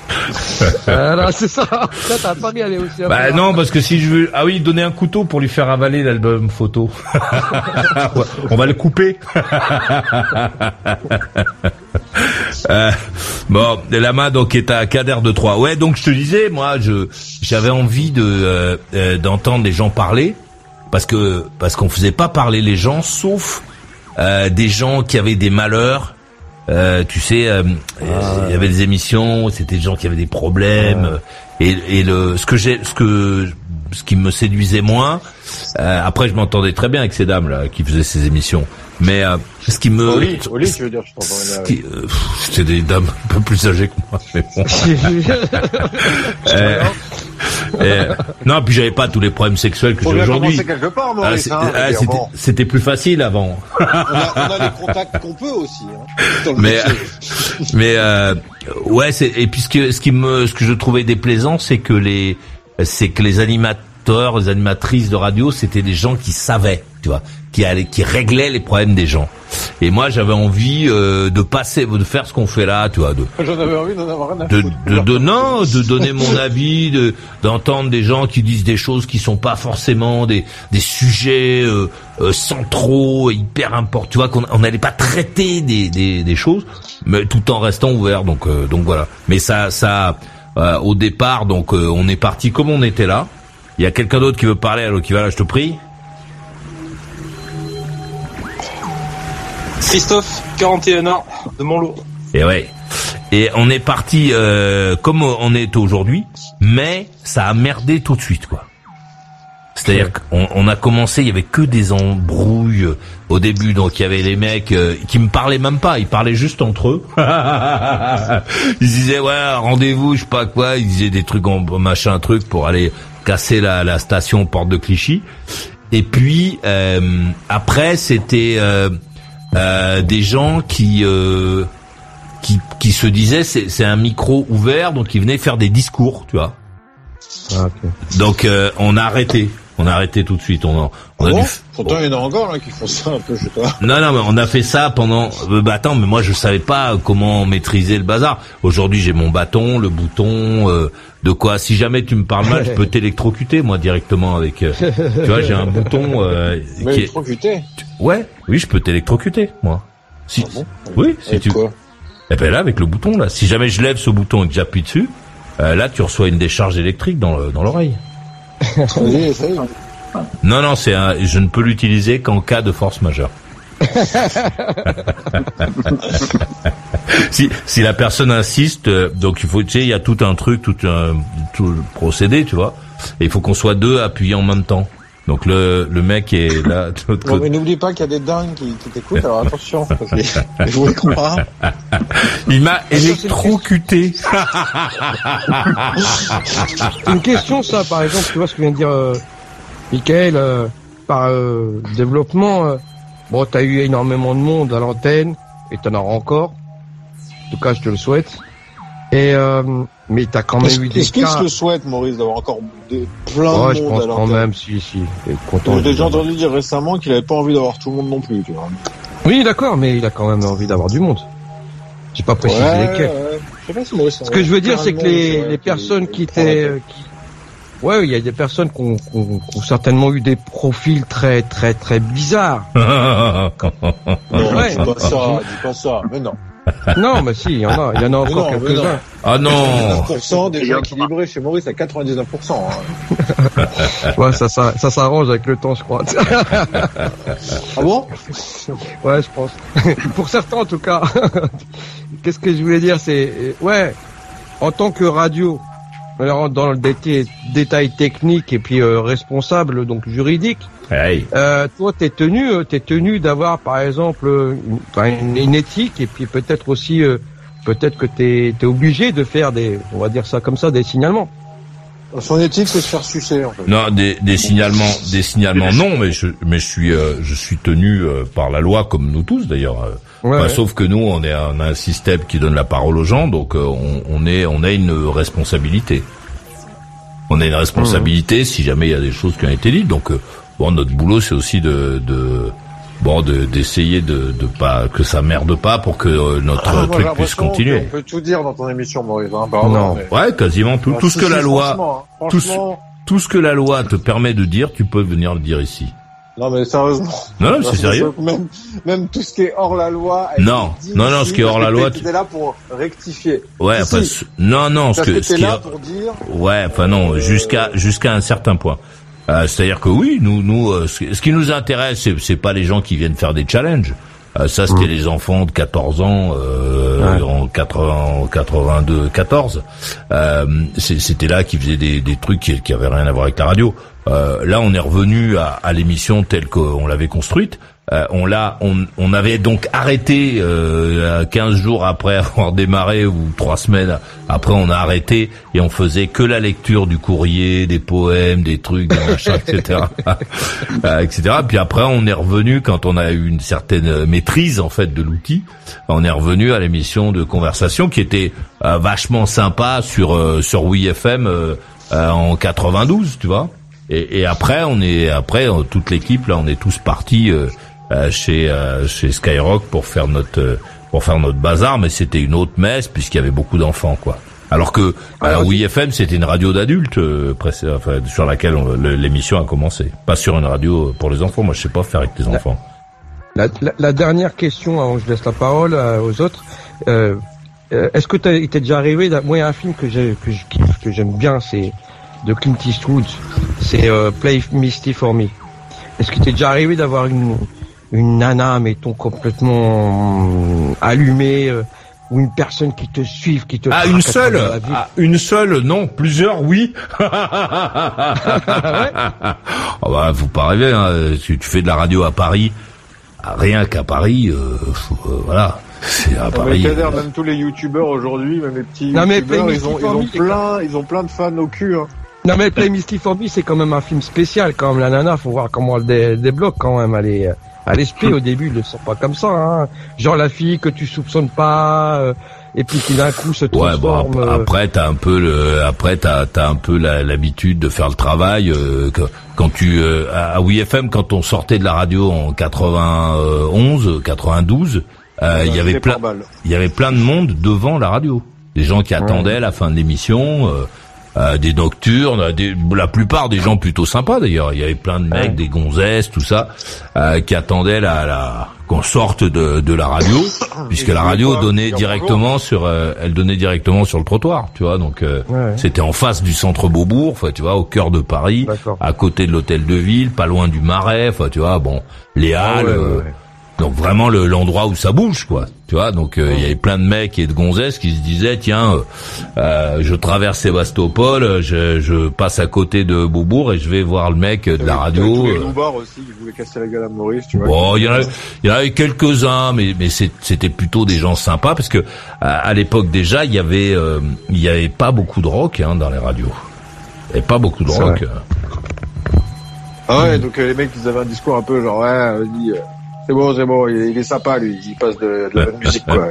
Voilà, c'est ça. Ça, t'as pas y aller aussi. hein, Bah non, parce que si je veux... Ah oui, donner un couteau pour lui faire avaler l'album photo. On va le couper. Euh, bon, la main donc est à Kader de 3. Ouais, donc je te disais, moi, je j'avais envie de euh, euh, d'entendre les gens parler parce que parce qu'on faisait pas parler les gens, sauf euh, des gens qui avaient des malheurs. Euh, tu sais, euh, il y avait des émissions, c'était des gens qui avaient des problèmes. euh, Et, et le ce que j'ai, ce que ce qui me séduisait moins. Euh, après, je m'entendais très bien avec ces dames là qui faisaient ces émissions. Mais euh, ce qui me, Oli, Oli, tu veux dire, je ce qui- euh, c'était des dames un peu plus âgées que moi. Mais bon. Non, puis j'avais pas tous les problèmes sexuels que j'ai aujourd'hui. Ah, hein, ah, c'était- bon. Plus facile avant. On a, on a les contacts qu'on peut aussi. Hein, mais mais euh, ouais et puis ce que ce qui me ce que je trouvais déplaisant c'est que les c'est que les animateurs les animatrices de radio c'était des gens qui savaient tu vois qui allaient qui réglaient les problèmes des gens et moi j'avais envie euh, de passer de faire ce qu'on fait là tu vois de J'en avais envie d'en avoir rien à de, de, de- non, de donner mon avis, de d'entendre des gens qui disent des choses qui sont pas forcément des des sujets euh, euh, centraux, hyper importants. Tu vois qu'on on n'allait pas traiter des, des des choses, mais tout en restant ouvert. Donc euh, donc voilà. Mais ça ça euh, au départ donc euh, on est parti comme on était là. Il y a quelqu'un d'autre qui veut parler, alors qui va là, je te prie. Christophe, 41 ans, de Montlot. Et ouais. Et on est parti euh, comme on est aujourd'hui, mais ça a merdé tout de suite, quoi. C'est-à-dire qu'on on a commencé, il y avait que des embrouilles euh, au début, donc il y avait les mecs euh, qui me parlaient même pas, ils parlaient juste entre eux. ils disaient ouais rendez-vous, je sais pas quoi, ils disaient des trucs en machin truc pour aller casser la, la station porte de Clichy. Et puis euh, après c'était euh, euh, des gens qui qui, qui se disaient c'est c'est un micro ouvert, donc ils venaient faire des discours, tu vois. Donc euh, on a arrêté, on a arrêté tout de suite. On a, on a Ah bon dû. Pourtant, il y en a encore là, qui font ça un peu, je sais pas. Non non mais on a fait ça pendant. euh, bah attends mais moi je savais pas comment maîtriser le bazar. Aujourd'hui j'ai mon bâton, le bouton, euh, de quoi. Si jamais tu me parles mal, je peux t'électrocuter moi directement avec. euh, tu vois j'ai un bouton euh, Mais qui est. Ouais, oui je peux t'électrocuter moi. Si. oui si Avec tu. quoi Eh ben là avec le bouton là. Si jamais je lève ce bouton et que j'appuie dessus, euh, là tu reçois une décharge électrique dans le- dans l'oreille. Vas-y, essaye. Non, non, c'est un, je ne peux l'utiliser qu'en cas de force majeure. si, si la personne insiste, euh, donc il faut, tu sais, il y a tout un truc, tout un tout le procédé, tu vois. Et il faut qu'on soit deux appuyés en même temps. Donc le, le mec est là de l'autre Non, côté. mais n'oublie pas qu'il y a des dingues qui, qui t'écoutent, alors attention, parce que je vous crois. Il m'a électrocuté. C'est une question ça, par exemple, tu vois ce que vient de dire euh, Michael, euh, par euh, développement, euh, bon, t'as eu énormément de monde à l'antenne, et t'en auras encore. En tout cas, je te le souhaite. Et euh, mais t'as quand même Est-ce eu des est-ce qu'il cas. se le souhaite, Maurice, d'avoir encore des, plein Ouais, de je monde pense à quand même, si, si. Content. J'ai déjà entendu dire récemment qu'il avait pas envie d'avoir tout le monde non plus, tu vois. Oui, d'accord, mais il a quand même envie d'avoir du monde. J'ai pas précisé Ouais, lesquels. ouais. Je sais pas si Maurice. Ce que je veux dire, c'est que les, les personnes qui étaient, euh, qui... ouais, il y a des personnes qui ont, qui ont- qui ont certainement eu des profils très, très, très bizarres. Non, Ouais. dis pas ça, dis pas ça, mais non. Non, mais si, il y en a, il y en a encore quelques-uns. Ah non 99% des gens équilibrés chez Maurice à 99%. hein. Ouais, ça, ça, ça s'arrange avec le temps, je crois. Ah bon? Ouais, je pense. Pour certains, en tout cas. Qu'est-ce que je voulais dire, c'est, euh, ouais, en tant que radio, alors dans le détail, détail technique et puis euh, responsable, donc juridique, Hey. Euh, toi, t'es tenu, euh, t'es tenu d'avoir, par exemple, une, une, une éthique, et puis peut-être aussi, euh, peut-être que t'es es obligé de faire des, on va dire ça comme ça, des signalements. Son éthique, c'est se faire sucer, en fait. Non, des, des signalements, des signalements, non, mais je, mais je suis, euh, je suis tenu euh, par la loi, comme nous tous d'ailleurs. euh. Ouais. Sauf que nous, on est, on a un système qui donne la parole aux gens, donc euh, on, on est, on a une responsabilité. On a une responsabilité si jamais il y a des choses qui ont été dites. Donc, euh, bon, notre boulot, c'est aussi de, de bon, de d'essayer de, de pas que ça merde pas pour que euh, notre Ah, truc puisse continuer. qu'on peut tout dire dans ton émission, Maurice. Hein, pardon, Non. mais- Ouais, quasiment tout, tout ce si, que la loi, hein, tout, tout ce que la loi te permet de dire, tu peux venir le dire ici. Non, mais sérieusement. Non, non, c'est sérieux. Même, même tout ce qui est hors la loi. Non, non, non, ce qui est hors parce la loi, tu- T'es là pour rectifier. Ouais, Si, enfin, si. ce- non, non, ce Parce que que, ce qui là est- pour dire. Ouais, enfin non, jusqu'à jusqu'à un certain point. Euh, C'est-à-dire que oui, nous, nous, euh, ce, qui nous intéresse, c'est, pas les gens qui viennent faire des challenges. Euh, ça, c'était les enfants de 14 ans euh, en 80, 82, 14. Euh, c'était là qui faisaient des, des trucs qui, qui avaient rien à voir avec la radio. Euh, là, on est revenu à, à l'émission telle qu'on l'avait construite. Euh, on l'a, on, on avait donc arrêté euh, 15 jours après avoir démarré ou trois semaines après, on a arrêté et on faisait que la lecture du courrier, des poèmes, des trucs, des machins, etc., Euh, etc. Puis après, on est revenu quand on a eu une certaine maîtrise en fait de l'outil. On est revenu à l'émission de conversation qui était euh, vachement sympa sur euh, sur WeFM euh, euh, en 92, tu vois. Et, et après, on est après euh, toute l'équipe là, on est tous partis euh, euh, chez euh, chez Skyrock pour faire notre euh, pour faire notre bazar, mais c'était une autre messe puisqu'il y avait beaucoup d'enfants quoi. Alors que alors, WeFM c'était une radio d'adultes euh, enfin, sur laquelle on- le- l'émission a commencé, pas sur une radio pour les enfants. Moi, je sais pas faire avec les enfants. La, la, la dernière question, avant que je laisse la parole aux autres. Est-ce que t'est déjà arrivé Moi, il y a un film que j'ai que j'aime bien, c'est de Clint Eastwood. C'est euh, Play Misty for Me. Est-ce que t'es déjà arrivé d'avoir une une nana, mettons complètement euh, allumée, euh, ou une personne qui te suive, qui te Ah, une seule Ah, Une seule, non. Plusieurs, oui. Ah bah, faut pas rêver. Hein. Tu, tu fais de la radio à Paris, ah, rien qu'à Paris, euh, faut- euh, voilà. C'est à Non, mais Paris. Kader, euh, même tous les youtubeurs aujourd'hui, même les petits Non, mais youtubeurs, Play ils ont, ils ont plein, ils ont plein de fans au cul. Hein. Non mais Play Misty for Me, c'est quand même un film spécial quand même. La nana, faut voir comment elle dé- débloque quand même. Elle est à l'esprit au début, ils le sent pas comme ça. Hein. Genre la fille que tu soupçonnes pas, euh, et puis qui d'un coup se Ouais, bon, transforme. ap- euh, après t'as un peu le, après t'as t'as un peu l'habitude de faire le travail. euh, que- quand tu euh, à à WeFM, quand on sortait de la radio en 91, 92, euh, il y avait plein, il y avait plein de monde devant la radio. Des gens qui attendaient la fin de l'émission. Euh, euh, des nocturnes, des, la plupart des gens plutôt sympas d'ailleurs. Il y avait plein de mecs, des gonzesses, tout ça, euh, qui attendaient la, la qu'on sorte de, de la radio, puisque la radio donnait Dire directement sur, euh, elle donnait directement sur le trottoir, tu vois. Donc euh, Ouais. c'était en face du centre Beaubourg, tu vois, au cœur de Paris, à côté de l'hôtel de ville, pas loin du Marais, tu vois. Bon, les Ah halles. euh, ouais. Donc vraiment le- l'endroit où ça bouge quoi. Tu vois, donc euh, il y avait plein de mecs et de gonzesses qui se disaient tiens, euh, euh, je traverse Sébastopol, je, je passe à côté de Beaubourg et je vais voir le mec de la radio. Euh, casser la gueule à Maurice, tu vois. Bon, il y en a, il y en avait quelques-uns, mais mais c'est- c'était plutôt des gens sympas parce que à, à l'époque déjà il y avait euh, il y avait pas beaucoup de rock hein, dans les radios. Avait pas beaucoup de rock. vrai. Ah ouais, donc les mecs, ils avaient un discours un peu genre, ouais, c'est bon, c'est bon, il, il est sympa, lui, il passe de, de la bonne musique, quoi.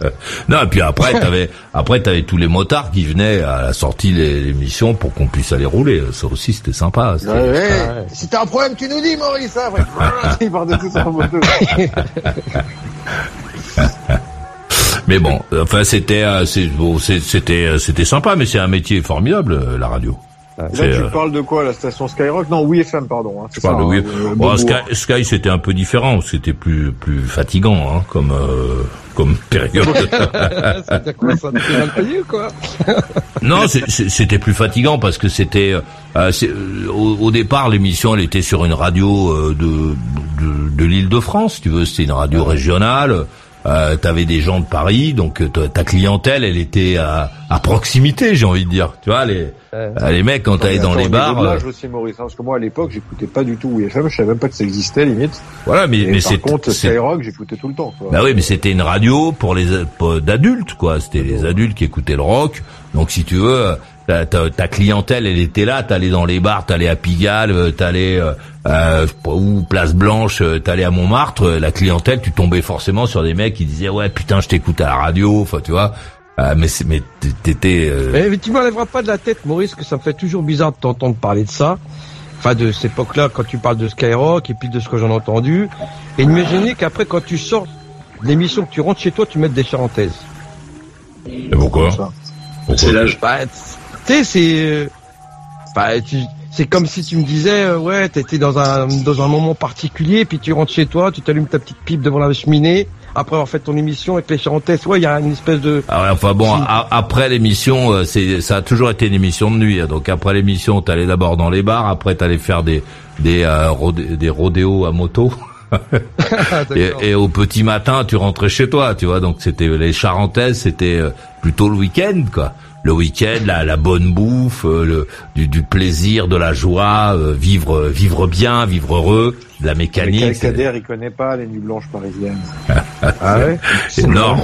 non, et puis après t'avais après t'avais tous les motards qui venaient à la sortie de l'émission pour qu'on puisse aller rouler. Ça aussi c'était sympa. C'était- Ouais, ouais. Si t'as un problème, tu nous dis, Maurice, hein, après. Ils partent tous en moto. Mais bon, enfin c'était euh, c'est- bon, c'est- c'était euh, c'était sympa, mais c'est un métier formidable euh, la radio. C'est, Là, tu euh, parles de quoi, la station Skyrock? Non, oui FM, pardon. Hein, Je parle de ça, oui. hein, le Bon. Sky, Sky, c'était un peu différent, c'était plus plus fatigant hein, comme euh, comme période. C'était quoi ça T'es mal payé ou quoi non, c'était plus fatigant parce que c'était euh, c'est- euh, au, au départ l'émission elle était sur une radio euh, de de, de l'Île-de-France, tu veux, c'était une radio régionale. Euh, T'avais des gens de Paris, donc euh, ta- clientèle, elle était à, à proximité, j'ai envie de dire. Tu vois, les euh, les mecs quand t'allais dans les bars. euh, aussi, Maurice, hein, parce que moi, à l'époque, j'écoutais pas du tout oui FM, je savais même pas que ça existait, limite. Voilà, mais Et mais par c'est contre, c'est- Skyrock, j'écoutais tout le temps, quoi. Bah oui, mais c'était une radio pour les pour d'adultes, quoi. C'était les adultes qui écoutaient le rock. Donc, si tu veux, ta, ta, ta clientèle, elle était là. T'allais dans les bars, t'allais à Pigalle, euh, t'allais euh, euh, où Place Blanche, euh, t'allais à Montmartre. La clientèle, tu tombais forcément sur des mecs qui disaient ouais putain, je t'écoute à la radio. Enfin, tu vois. Euh, mais c'est- mais t'étais. euh, Mais, mais tu m'enlèveras pas de la tête, Maurice, que ça me fait toujours bizarre de t'entendre parler de ça. Enfin, de cette époque-là, quand tu parles de Skyrock, et puis de ce que j'en ai entendu. Et imaginer qu'après, quand tu sors de l'émission, que tu rentres chez toi, tu mettes des charentaises. Et pourquoi? C'est l'âge. Bah, tu sais, c'est... euh, Bah, tu... C'est comme si tu me disais, euh, ouais, t'étais dans un dans un moment particulier, puis tu rentres chez toi, tu t'allumes ta petite pipe devant la cheminée, après avoir fait ton émission avec les charentaises. Ouais, il y a une espèce de... Ah ouais, enfin bon, a- après l'émission, euh, c'est ça a toujours été une émission de nuit. hein. Donc après l'émission, t'allais d'abord dans les bars, après t'allais faire des des euh, rodé- des rodéos à moto. et, et au petit matin, tu rentrais chez toi, tu vois. Donc c'était les charentaises, c'était euh, plutôt le week-end, quoi. Le week-end, la, la bonne bouffe, euh, le, du, du plaisir, de la joie, euh, vivre vivre bien, vivre heureux, de la Mais mécanique. c'est- Kader, il connaît pas les nuits blanches parisiennes. Ah ouais? Énorme.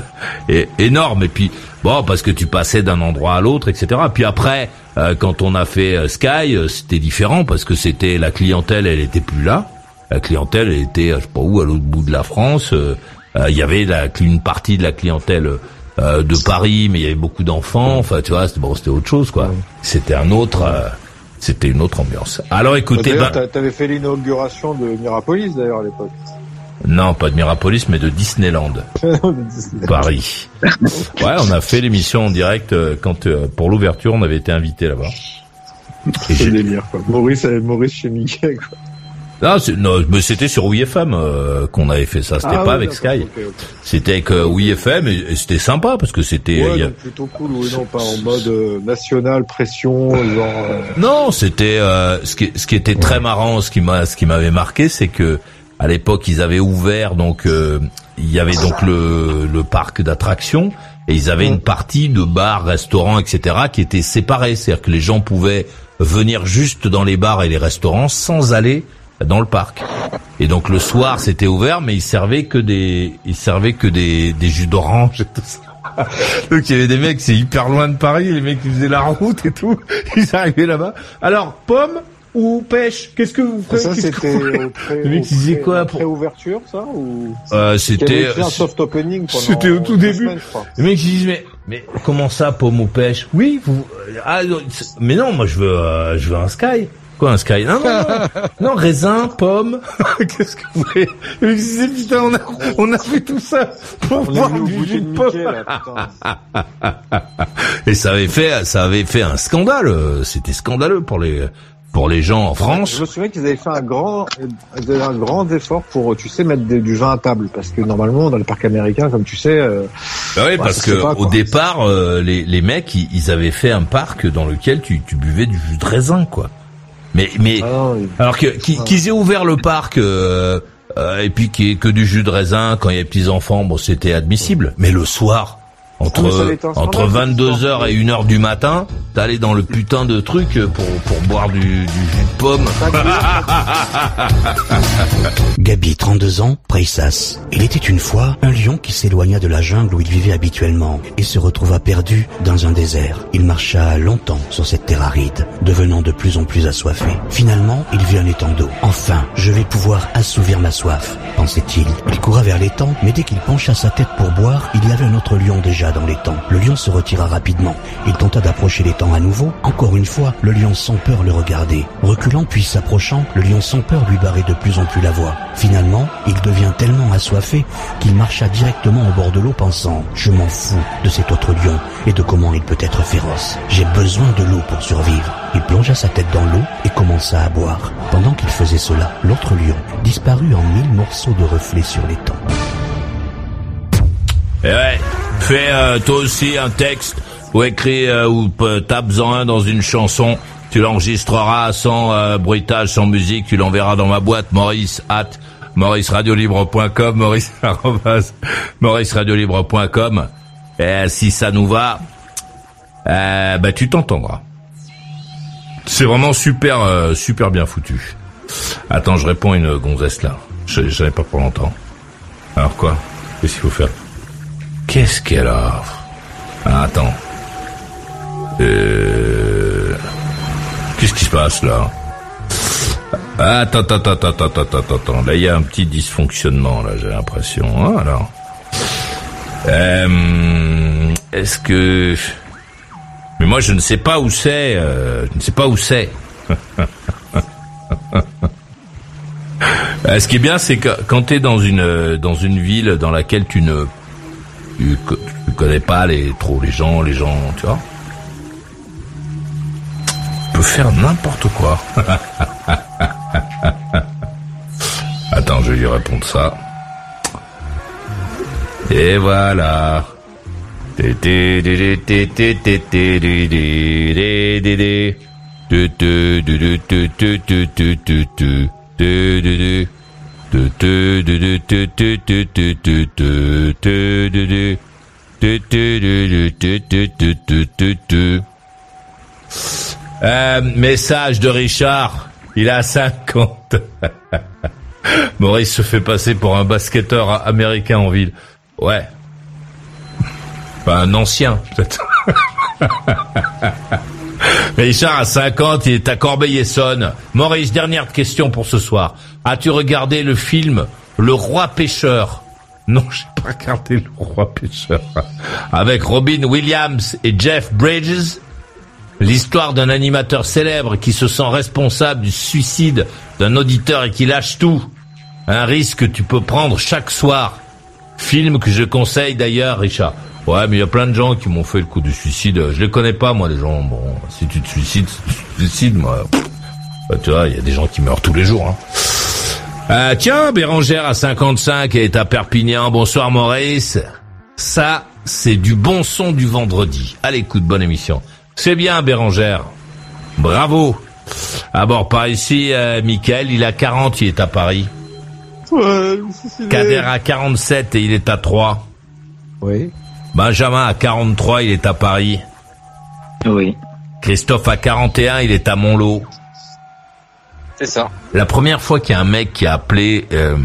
Et énorme. Et puis bon parce que tu passais d'un endroit à l'autre etc puis après euh, quand on a fait Sky euh, c'était différent parce que c'était la clientèle elle était plus là. La clientèle elle était je sais pas où à l'autre bout de la France. Il y avait la, une partie de la clientèle euh, de Paris mais il y avait beaucoup d'enfants enfin tu vois c'était bon c'était autre chose quoi c'était un autre euh, c'était une autre ambiance alors écoutez D'ailleurs, ben, t'a- t'avais fait l'inauguration de Mirapolis, d'ailleurs, à l'époque. non pas de Mirapolis mais de Disneyland Paris. Ouais, on a fait l'émission en direct euh, quand euh, pour l'ouverture, on avait été invité là-bas. C'est délire, quoi. Maurice, Maurice chez Mickey, quoi. Non, c'est- non, mais c'était sur WeFM euh, qu'on avait fait ça. C'était Ah pas avec Sky. C'était avec euh, WeFM et, et c'était sympa parce que c'était. Ouais, a- plutôt cool, oui, non, pas en mode euh, national, pression, genre... euh, Non, c'était euh, ce qui ce qui était très marrant, ce qui m'a ce qui m'avait marqué, c'est que à l'époque ils avaient ouvert donc euh, il y avait donc le le parc d'attractions et ils avaient une partie de bars, restaurants, etc. qui était séparée, c'est-à-dire que les gens pouvaient venir juste dans les bars et les restaurants sans aller dans le parc. Et donc le soir c'était ouvert, mais ils servaient que des ils servaient que des des jus d'orange et tout ça. Donc il y avait des mecs, c'est hyper loin de Paris, les mecs qui faisaient la route et tout, ils arrivaient là-bas. Alors, pomme ou pêche Qu'est-ce que vous faites Ça, c'était Les mecs, ils disaient quoi pour- pré-ouverture, ça, ou... Euh, C'était un soft opening c'était au tout début. semaines. Les mecs ils disent mais mais comment ça pomme ou pêche? Oui, vous ah mais non, moi je veux euh, je veux un sky. Quoi un sky? Non non non, non raisin, pomme. Qu'est-ce que vous voulez? Putain on a on a fait tout ça pour On au du jus de pomme. Mickey, là, putain. Et ça avait fait, ça avait fait un scandale. euh, C'était scandaleux pour les, pour les gens en France. Je me souviens qu'ils avaient fait un grand, un grand effort pour, tu sais, mettre des- du vin à table, parce que normalement dans le parc américain, comme tu sais, euh, Bah oui, parce que pas, au départ, euh, les, les mecs, ils, ils avaient fait un parc dans lequel tu, tu buvais du jus de raisin, quoi. Mais, mais Ah alors que qu'ils aient ouvert le parc euh, euh, et puis qu'il y ait que du jus de raisin quand il y a petits enfants, bon c'était admissible. Mais le soir, entre Ah, entre scandale, cette 22h et 1h du matin, t'allais dans le putain de truc pour pour boire du, du jus de pomme. Gabi, 32 ans, Preissas. Il était une fois un lion qui s'éloigna de la jungle où il vivait habituellement et se retrouva perdu dans un désert. Il marcha longtemps sur cette terre aride, devenant de plus en plus assoiffé. Finalement, il vit un étang d'eau. Enfin, je vais pouvoir assouvir ma soif, pensait-il. Il coura vers l'étang, mais dès qu'il pencha sa tête pour boire, il y avait un autre lion déjà dans l'étang. Le lion se retira rapidement. Il tenta d'approcher l'étang à nouveau. Encore une fois, le lion sans peur le regardait. Reculant puis s'approchant, le lion sans peur lui barrait de plus en plus la voie. Finalement, il devient tellement assoiffé qu'il marcha directement au bord de l'eau pensant « Je m'en fous de cet autre lion et de comment il peut être féroce. J'ai besoin de l'eau pour survivre. » Il plongea sa tête dans l'eau et commença à boire. Pendant qu'il faisait cela, l'autre lion disparut en mille morceaux de reflets sur l'étang. Et ouais, fais euh, toi aussi un texte ou écris euh, ou tapes-en un dans une chanson. Tu l'enregistreras sans euh, bruitage, sans musique. Tu l'enverras dans ma boîte Maurice at mauriceradiolibre.com Maurice mauriceradiolibre.com Et si ça nous va, bah tu t'entendras. C'est vraiment super euh, super bien foutu. Attends, je réponds à une gonzesse là. Je ai pas pour longtemps. Alors quoi? Qu'est-ce qu'il faut faire? Qu'est-ce qu'elle a Ah, Attends. Euh... Qu'est-ce qui se passe là? Attends, attends, attends, attends, attends, attends, attends. Là, il y a un petit dysfonctionnement, là, j'ai l'impression. Hein, alors. Euh, Est-ce que... Mais moi, je ne sais pas où c'est. euh, je ne sais pas où c'est. Ce qui est bien, c'est que quand tu es dans une dans une ville dans laquelle tu ne tu, co- tu connais pas les trop les gens, les gens, tu vois, tu peux faire n'importe quoi. Attends, je vais lui répondre ça. Et voilà. Euh, message de Richard. Il a 50. Maurice se fait passer pour un basketteur américain en ville. Ouais. Enfin, un ancien, peut-être. Richard a 50, il est à Corbeil-Essonne. Maurice, dernière question pour ce soir. As-tu regardé le film Le Roi Pêcheur? Non, j'ai pas regardé Le Roi Pêcheur. Avec Robin Williams et Jeff Bridges L'histoire d'un animateur célèbre qui se sent responsable du suicide d'un auditeur et qui lâche tout. Un risque que tu peux prendre chaque soir. Film que je conseille d'ailleurs, Richard. Ouais, mais il y a plein de gens qui m'ont fait le coup du suicide. Je les connais pas, moi, les gens. Bon, si tu te suicides, tu te suicides, moi. bah, tu vois, il y a des gens qui meurent tous les jours. Hein. Euh, tiens, Bérangère à 55 est à Perpignan. Bonsoir, Maurice. Ça, c'est du bon son du vendredi. À l'écoute, bonne émission. C'est bien, Bérangère. Bravo. À bord par ici, euh, Michael, il a 40, il est à Paris. Kader a 47 et il est à 3. Oui. Benjamin a 43, il est à Paris. Oui. Christophe a 41, il est à Montlot. C'est ça. La première fois qu'il y a un mec qui a appelé euh,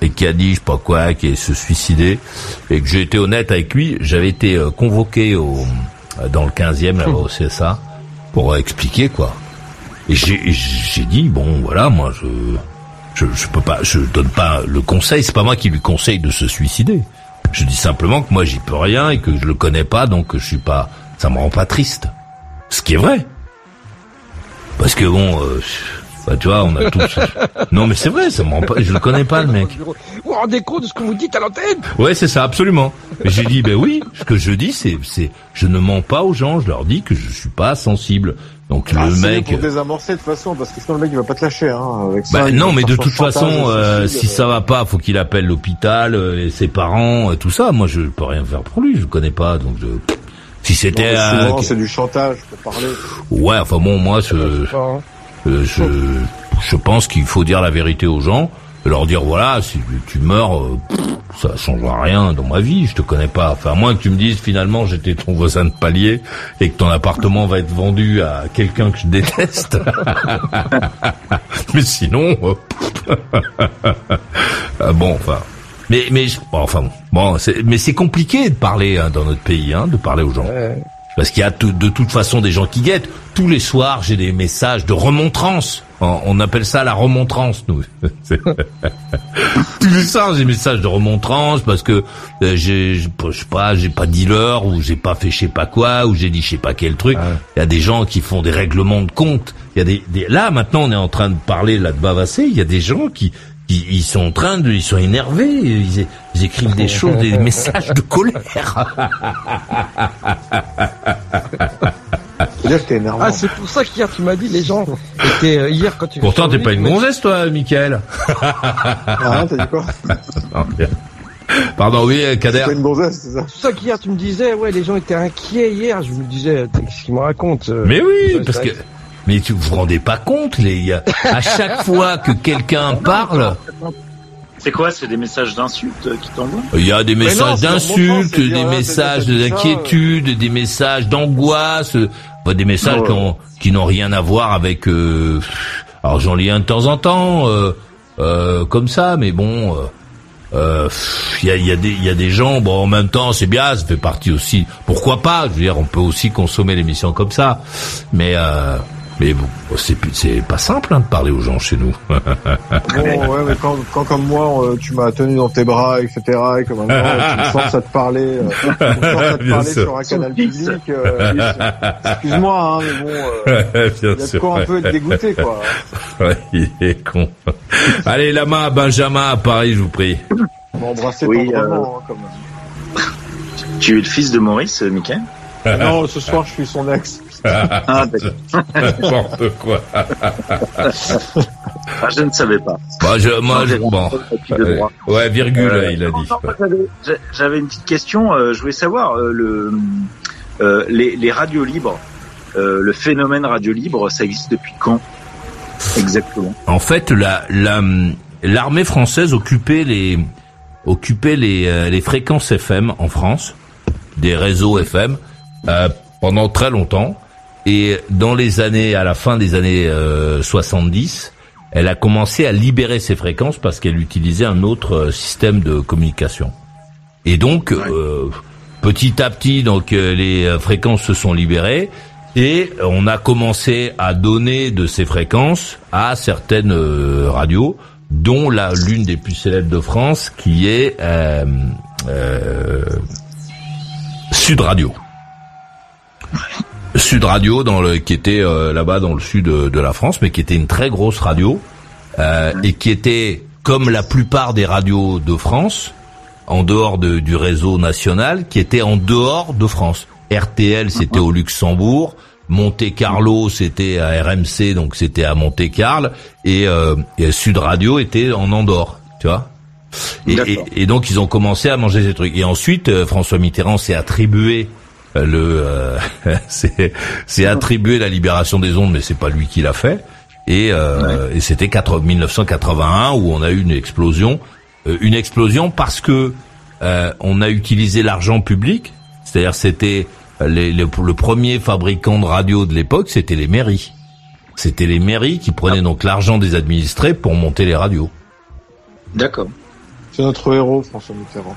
et qui a dit je sais pas quoi, qui est se suicider, et que j'ai été honnête avec lui, j'avais été euh, convoqué au dans le 15e là-bas au CSA pour euh, expliquer quoi. Et j'ai et j'ai dit bon voilà moi je je je peux pas je donne pas le conseil, c'est pas moi qui lui conseille de se suicider. Je dis simplement que moi j'y peux rien et que je le connais pas donc je suis pas ça me rend pas triste. Ce qui est vrai. Parce que bon euh, bah, tu vois, on a tous. non, mais c'est vrai, ça me rend pas. Je le connais pas, le mec. Vous vous rendez compte de ce que vous dites à l'antenne? Ouais, c'est ça, absolument. Mais j'ai dit, ben oui, ce que je dis, c'est, c'est, je ne mens pas aux gens. Je leur dis que je suis pas sensible. Donc Ah, le c'est mec. pour désamorcer de toute façon, parce que sinon le mec il va pas te lâcher. Hein, avec ça, Bah, non, mais de toute façon, euh, suicide, si ça va pas, faut qu'il appelle l'hôpital euh, et ses parents, euh, tout ça. Moi, je peux rien faire pour lui. Je le connais pas, donc je. Si c'était. euh, souvent c'est du chantage pour parler. Ouais, enfin bon, moi, je, hein. Euh, je, je pense qu'il faut dire la vérité aux gens. leur dire voilà, si tu meurs, euh, ça changera rien dans ma vie, je te connais pas. Enfin, à moins que tu me dises finalement j'étais ton voisin de palier et que ton appartement va être vendu à quelqu'un que je déteste. mais sinon, euh, ah bon, enfin. Mais mais bon, enfin bon, c'est- mais c'est compliqué de parler hein, dans notre pays, hein, de parler aux gens. Parce qu'il y a de toute façon des gens qui guettent. Tous les soirs, j'ai des messages de remontrance. On appelle ça la remontrance, nous. Tous les soirs, j'ai des messages de remontrance parce que euh, j'ai, je sais pas, j'ai pas dit l'heure ou j'ai pas fait je sais pas quoi ou j'ai dit je sais pas quel truc. Il y a des gens qui font des règlements de compte. Il y a des, des- là maintenant, on est en train de parler là de Bavassé. Il y a des gens qui ils sont en train de, ils sont énervés, ils, ils écrivent des choses, des messages de colère. Ah, c'est pour ça qu'hier tu m'as dit les gens étaient euh, hier quand tu. Pourtant, t'es pas une gonzesse, toi, Michael. Ah, t'as dit quoi Non. Pardon, oui, Kader. T'es une gonzesse, c'est ça C'est pour ça qu'hier tu me disais ouais les gens étaient inquiets hier. Je me disais qu'est-ce qu'ils me racontent. euh, Mais oui, parce que mais tu vous rendez pas compte, les il à chaque fois que quelqu'un parle, C'est quoi C'est des messages d'insultes euh, qui t'envoient il y a des messages d'insultes, des bien, messages d'inquiétude, des messages d'angoisse, euh, des messages Ouais. qui ont- qui n'ont rien à voir avec. euh, alors j'en lis un de temps en temps, euh, euh, comme ça, mais bon. euh, euh, Il y, a, il y, a des- il y a des gens, bon, en même temps, c'est bien, ça fait partie aussi. Pourquoi pas Je veux dire, on peut aussi consommer l'émission comme ça, mais euh, mais bon, c'est plus- c'est pas simple hein, de parler aux gens chez nous. Bon, ouais, mais quand, quand comme moi, euh, tu m'as tenu dans tes bras, etc., et que maintenant euh, tu me forces à te parler, euh, tu me forces à te Bien parler sûr. sur un canal public, euh, excuse-moi, hein, mais bon, euh, il y a de quoi un peu être dégoûté, quoi. Ouais, il est con. Allez, Lama, Benjamin, à Paris, je vous prie. M'embrasser Oui, tendrement, hein, comme... Tu es le fils de Maurice, Michael Non, ce soir, je suis son ex. Ah. N'importe quoi. Ah, je ne savais pas. Bah, je, moi, je, bon. droit. Ouais, virgule, Euh, il a dit. non, j'avais- j'a- J'avais une petite question. euh, je voulais savoir euh, le euh, les, les radios libres, euh, le phénomène radio libre, ça existe depuis quand exactement? En fait, la, la, l'armée française occupait les, occupait les, euh, les fréquences FM en France, des réseaux FM, euh, pendant très longtemps. Et dans les années, à la fin des années euh, 70, elle a commencé à libérer ces fréquences parce qu'elle utilisait un autre euh, système de communication. Et donc, euh, petit à petit, donc euh, les euh, fréquences se sont libérées et on a commencé à donner de ces fréquences à certaines euh, radios, dont la l'une des plus célèbres de France, qui est euh, euh, Sud Radio. Sud Radio, dans le, qui était euh, là-bas dans le sud de, de la France, mais qui était une très grosse radio euh, et qui était comme la plupart des radios de France, en dehors de- du réseau national, qui était en dehors de France. RTL, c'était au Luxembourg. Monte Carlo, c'était à RMC, donc c'était à Monte Carlo, et, euh, et Sud Radio était en Andorre, tu vois. Et, et, et donc ils ont commencé à manger ces trucs. Et ensuite, euh, François Mitterrand s'est attribué le, euh, c'est c'est attribué la libération des ondes, mais c'est pas lui qui l'a fait. Et, euh, et c'était 4 1981 où on a eu une explosion, Euh, une explosion parce que euh, on a utilisé l'argent public, c'est-à-dire c'était les- les- le premier fabricant de radio de l'époque, c'était les mairies. C'était les mairies qui prenaient donc l'argent des administrés pour monter les radios. D'accord. C'est notre héros, François Mitterrand.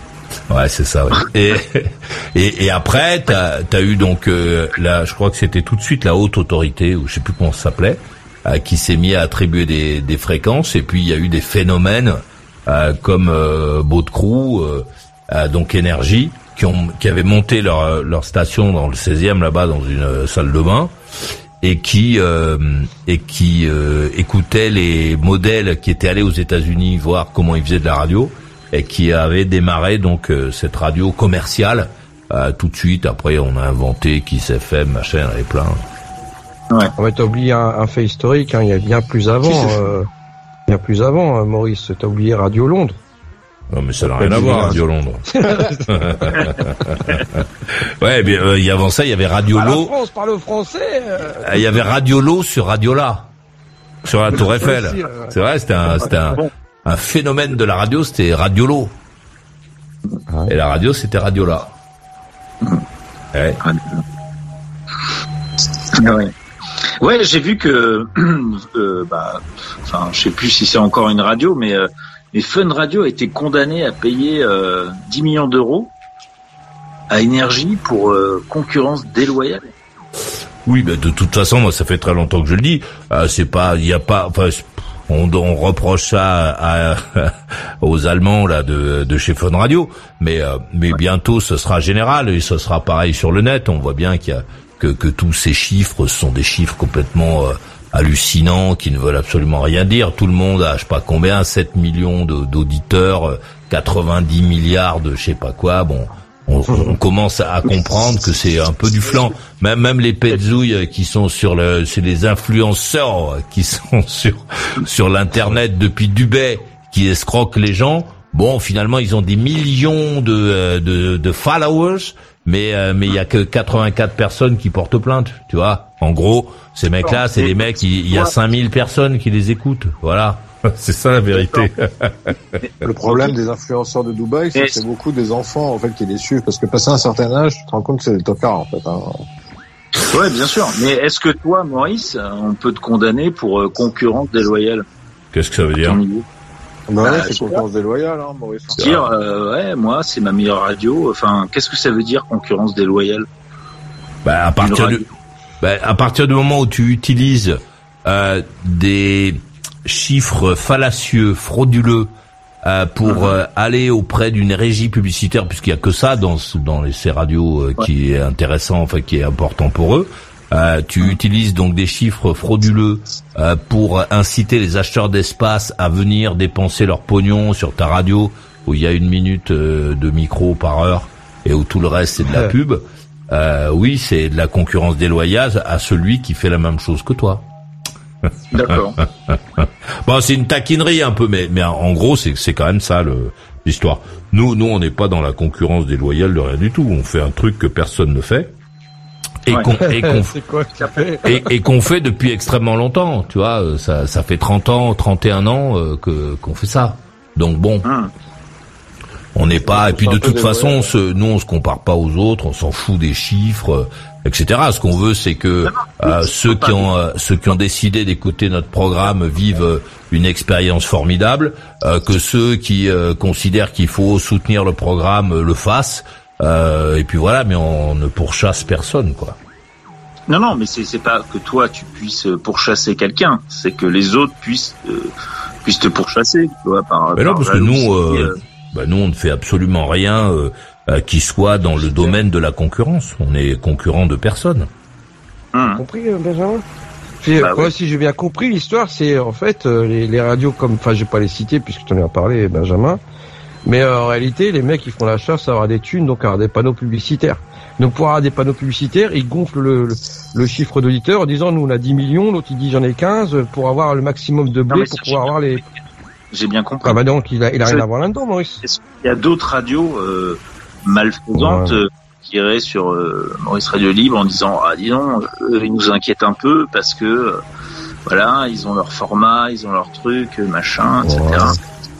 Ouais, c'est ça. ouais. Et, et et après, t'as as eu donc euh, là, je crois que c'était tout de suite la haute autorité ou je sais plus comment ça s'appelait, euh, qui s'est mis à attribuer des, des fréquences. Et puis il y a eu des phénomènes euh, comme euh, Baudecroux, euh, euh, donc énergie, qui ont qui avaient monté leur leur station dans le 16e là-bas dans une euh, salle de bain et qui euh, et qui euh, écoutaient les modèles qui étaient allés aux États-Unis voir comment ils faisaient de la radio et qui avaient démarré donc euh, cette radio commerciale euh, tout de suite. Après, on a inventé Kiss FM, machin, il y en avait plein. Ouais. On va oublié un, un fait historique, hein, il y a bien plus avant, euh, bien plus avant, euh, Maurice, t'as oublié Radio Londres. Non, mais ça n'a rien à voir, Radio Londres. ouais, bien, euh, il y avant ça, il y avait Radio Ah, la Lo. France parle français. euh. Il y avait Radio Lo sur Radio La, sur la Tour Eiffel. ouais. C'est vrai, c'était un, c'était un, un phénomène de la radio, c'était Radiolo. Et la radio, c'était Radiola. Ouais. Ouais. Ouais, j'ai vu que, euh, bah, enfin, je sais plus si c'est encore une radio, mais, euh, mais Fun Radio a été condamné à payer euh, 10 millions d'euros à Énergie pour euh, concurrence déloyale. Oui, mais de toute façon, moi, ça fait très longtemps que je le dis. Euh, c'est pas, il y a pas, enfin, on, on reproche ça à- aux Allemands là de, de chez Fun Radio, mais euh, mais bientôt ce sera général et ce sera pareil sur le net. On voit bien qu'il y a que que tous ces chiffres sont des chiffres complètement euh, hallucinants qui ne veulent absolument rien dire. Tout le monde a, je sais pas combien, 7 millions d'auditeurs, euh, 90 milliards de je sais pas quoi. Bon, on, on commence à comprendre que c'est un peu du flanc. Même, même les petzouilles qui sont sur le, c'est les influenceurs qui sont sur sur l'internet depuis Dubaï, qui escroquent les gens. Bon, finalement, ils ont des millions de euh, de, de followers, mais euh, mais il y a que 84 personnes qui portent plainte. Tu vois. En gros, ces mecs-là, c'est des mecs. Il il y a 5000 personnes qui les écoutent. Voilà. C'est ça la vérité. Le problème des influenceurs de Dubaï, c'est que c'est beaucoup des enfants en fait qui les suivent parce que passé un certain âge, tu te rends compte que c'est des tocards en fait. Hein. Ouais, bien sûr. Mais est-ce que toi, Maurice, on peut te condamner pour euh, concurrence déloyale? Qu'est-ce que ça veut dire? Bah, Bah, ouais, c'est concurrence déloyale, hein, Maurice. Dire, euh, ouais, moi, c'est ma meilleure radio. Enfin, qu'est-ce que ça veut dire concurrence déloyale? Bah, à partir du, bah, à partir du moment où tu utilises euh, des chiffres fallacieux, frauduleux, euh, pour euh, aller auprès d'une régie publicitaire, puisqu'il y a que ça dans les, ces radios euh, qui est intéressant, enfin qui est important pour eux. Euh, tu utilises donc des chiffres frauduleux euh, pour inciter les acheteurs d'espace à venir dépenser leur pognon sur ta radio où il y a une minute euh, de micro par heure et où tout le reste c'est de la pub. Euh, oui, c'est de la concurrence déloyale à celui qui fait la même chose que toi. D'accord. bon, c'est une taquinerie un peu, mais mais en gros, c'est c'est quand même ça le l'histoire. Nous, nous, on n'est pas dans la concurrence déloyale de rien du tout. On fait un truc que personne ne fait et Ouais. qu'on et qu'on et, et qu'on fait depuis extrêmement longtemps. Tu vois, euh, ça ça fait 30 ans, 31 ans euh, que qu'on fait ça. Donc bon. On n'est pas, et puis de toute façon, nous on se compare pas aux autres, on s'en fout des chiffres, euh, etc. Ce qu'on veut, c'est que euh, ceux qui ont euh, ceux qui ont décidé d'écouter notre programme vivent euh, une expérience formidable, euh, que ceux qui euh, considèrent qu'il faut soutenir le programme le fassent, euh, et puis voilà. Mais on ne pourchasse personne, quoi. Non, non, mais c'est c'est pas que toi tu puisses pourchasser quelqu'un, c'est que les autres puissent euh, puissent te pourchasser, tu vois, par. Mais non, par parce que nous, euh, euh, bah, nous, on ne fait absolument rien euh, euh, qui soit dans le domaine de la concurrence. On est concurrent de personne. compris, euh, Benjamin? Puis, Bah euh, moi, si j'ai bien compris, l'histoire, c'est en fait euh, les, les radios comme, enfin, je vais pas les citer puisque tu en as parlé, Benjamin. Mais euh, en réalité, les mecs, ils font la chasse à avoir des thunes, donc à avoir des panneaux publicitaires. Donc pour avoir des panneaux publicitaires, ils gonflent le, le, le chiffre d'auditeurs en disant nous on a 10 millions, l'autre il dit j'en ai 15 pour avoir le maximum de blé pour pouvoir avoir les. J'ai bien compris. Ah bah donc il a, il a rien C'est- à voir là-dedans, Maurice. Il y a d'autres radios euh, malfaisantes Ouais. euh, qui iraient sur euh, Maurice Radio Libre en disant ah dis donc eux, ils nous inquiètent un peu parce que euh, voilà ils ont leur format, ils ont leur truc, euh, machin, etc.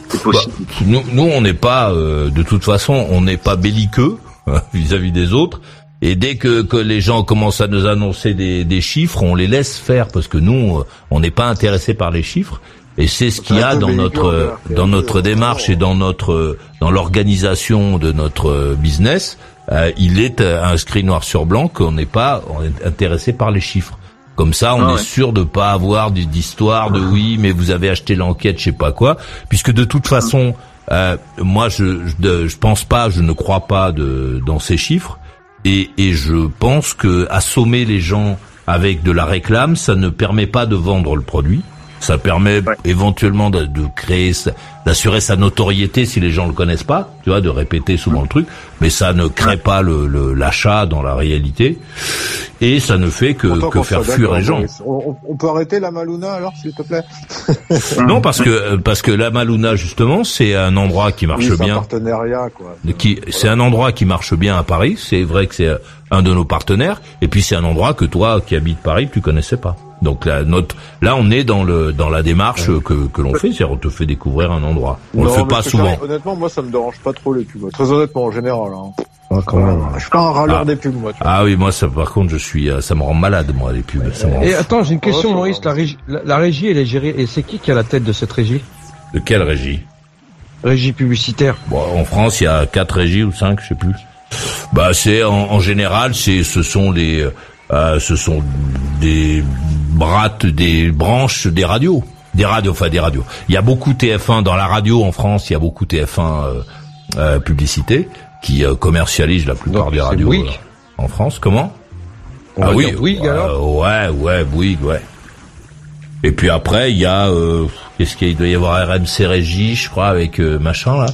C'est possible. Bah, nous, nous, on n'est pas, euh, de toute façon, on n'est pas belliqueux hein, vis-à-vis des autres. Et dès que, que les gens commencent à nous annoncer des, des chiffres, on les laisse faire parce que nous, euh, on n'est pas intéressé par les chiffres. Et c'est ce qu'il y a dans notre euh, dans notre euh, démarche et dans notre euh, dans l'organisation de notre euh, business. Euh, il est euh, inscrit noir sur blanc qu'on n'est pas on est intéressé par les chiffres. Comme ça, on Ah est sûr de pas avoir d'histoire de oui, mais vous avez acheté l'enquête, je sais pas quoi, puisque de toute façon, euh, moi, je, je je pense pas, je ne crois pas de dans ces chiffres, et, et je pense que assommer les gens avec de la réclame, ça ne permet pas de vendre le produit. Ça permet éventuellement de, de créer, d'assurer sa notoriété si les gens le connaissent pas, tu vois, de répéter souvent le truc, mais ça ne crée pas le le- l'achat dans la réalité, et ça ne fait que, que faire fuir les gens. On, peut arrêter la Maluna alors, s'il te plaît? Non, parce que parce que la Maluna justement, c'est un endroit qui marche Oui, c'est un bien. partenariat, quoi. Qui, c'est un endroit qui marche bien à Paris. C'est vrai que c'est un de nos partenaires. Et puis c'est un endroit que toi, qui habites Paris, tu connaissais pas. Donc là, notre, là, on est dans le dans la démarche que, que l'on fait, c'est-à-dire on te fait découvrir un endroit. On le Non, fait mais pas souvent. Honnêtement, moi, ça me dérange pas trop les pubs. Très honnêtement, en général. Ah, quand même. Je suis pas un râleur Ah. des pubs, moi. tu vois. Ah oui, moi, ça, par contre, je suis, euh, ça me rend malade, moi, les pubs. Ça me rend Et attends, j'ai une question, ça Maurice. La régie, la, la régie, elle est gérée. Et c'est qui qui a la tête de cette régie? De quelle régie? Régie publicitaire. Bon, en France, il y a quatre régies ou cinq, je sais plus. Bah, c'est en, en général, c'est, ce sont les, euh, ce sont des brattes, des branches des radios, des radios, enfin des radios. Il y a beaucoup TF1 dans la radio en France. Il y a beaucoup TF1 euh, euh, publicité qui euh, commercialise la plupart Donc, des radios euh, en France. Comment On Ah oui, Bouygues, euh, alors ouais, ouais, Bouygues, ouais. Et puis après, il y a, euh, qu'est-ce qu'il y a Il doit y avoir RMC Régie, je crois, avec euh, machin là.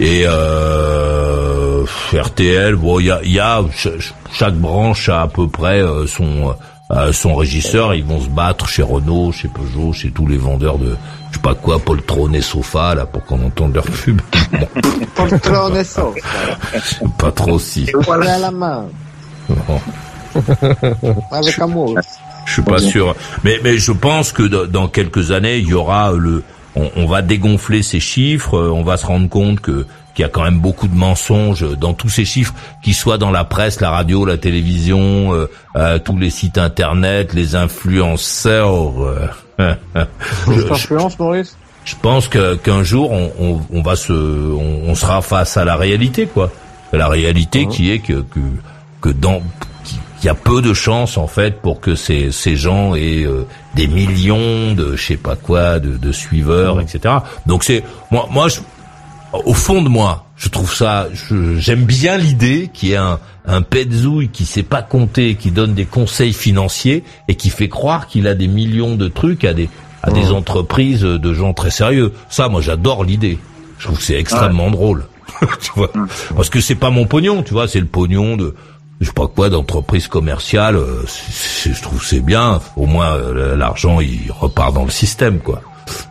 Et euh, RTL, bon, il y a, y a ch- chaque branche a à peu près euh, son euh, son régisseur. Ils vont se battre chez Renault, chez Peugeot, chez tous les vendeurs de je sais pas quoi, Poltron et Sofa là pour qu'on entende leur pub. Poltron et sauce. pas trop si. Voilà la main. Avec amour. Je suis pas sûr, mais mais je pense que dans- quelques années, il y aura le, on, on va dégonfler ces chiffres, euh, on va se rendre compte que qu'il y a quand même beaucoup de mensonges dans tous ces chiffres, qu'ils soient dans la presse, la radio, la télévision, euh, euh, tous les sites internet, les influenceurs. euh, je, je- Influence, Maurice je pense que qu'un jour on, on, on va se, on, on sera face à la réalité, quoi. La réalité qui est que que que dans qu'il y a peu de chances en fait pour que ces ces gens aient euh, des millions de je sais pas quoi de, de suiveurs, etc. Donc c'est moi moi je, au fond de moi, je trouve ça, j'aime bien l'idée qu'il y ait un, un petzouille qui sait pas compter, qui donne des conseils financiers et qui fait croire qu'il a des millions de trucs à des à des entreprises de gens très sérieux. Ça, moi, j'adore l'idée. Je trouve que c'est extrêmement drôle. tu vois, parce que c'est pas mon pognon, tu vois, c'est le pognon de je sais pas quoi d'entreprise commerciale. euh, je trouve que c'est bien. Au moins, euh, l'argent il repart dans le système, quoi.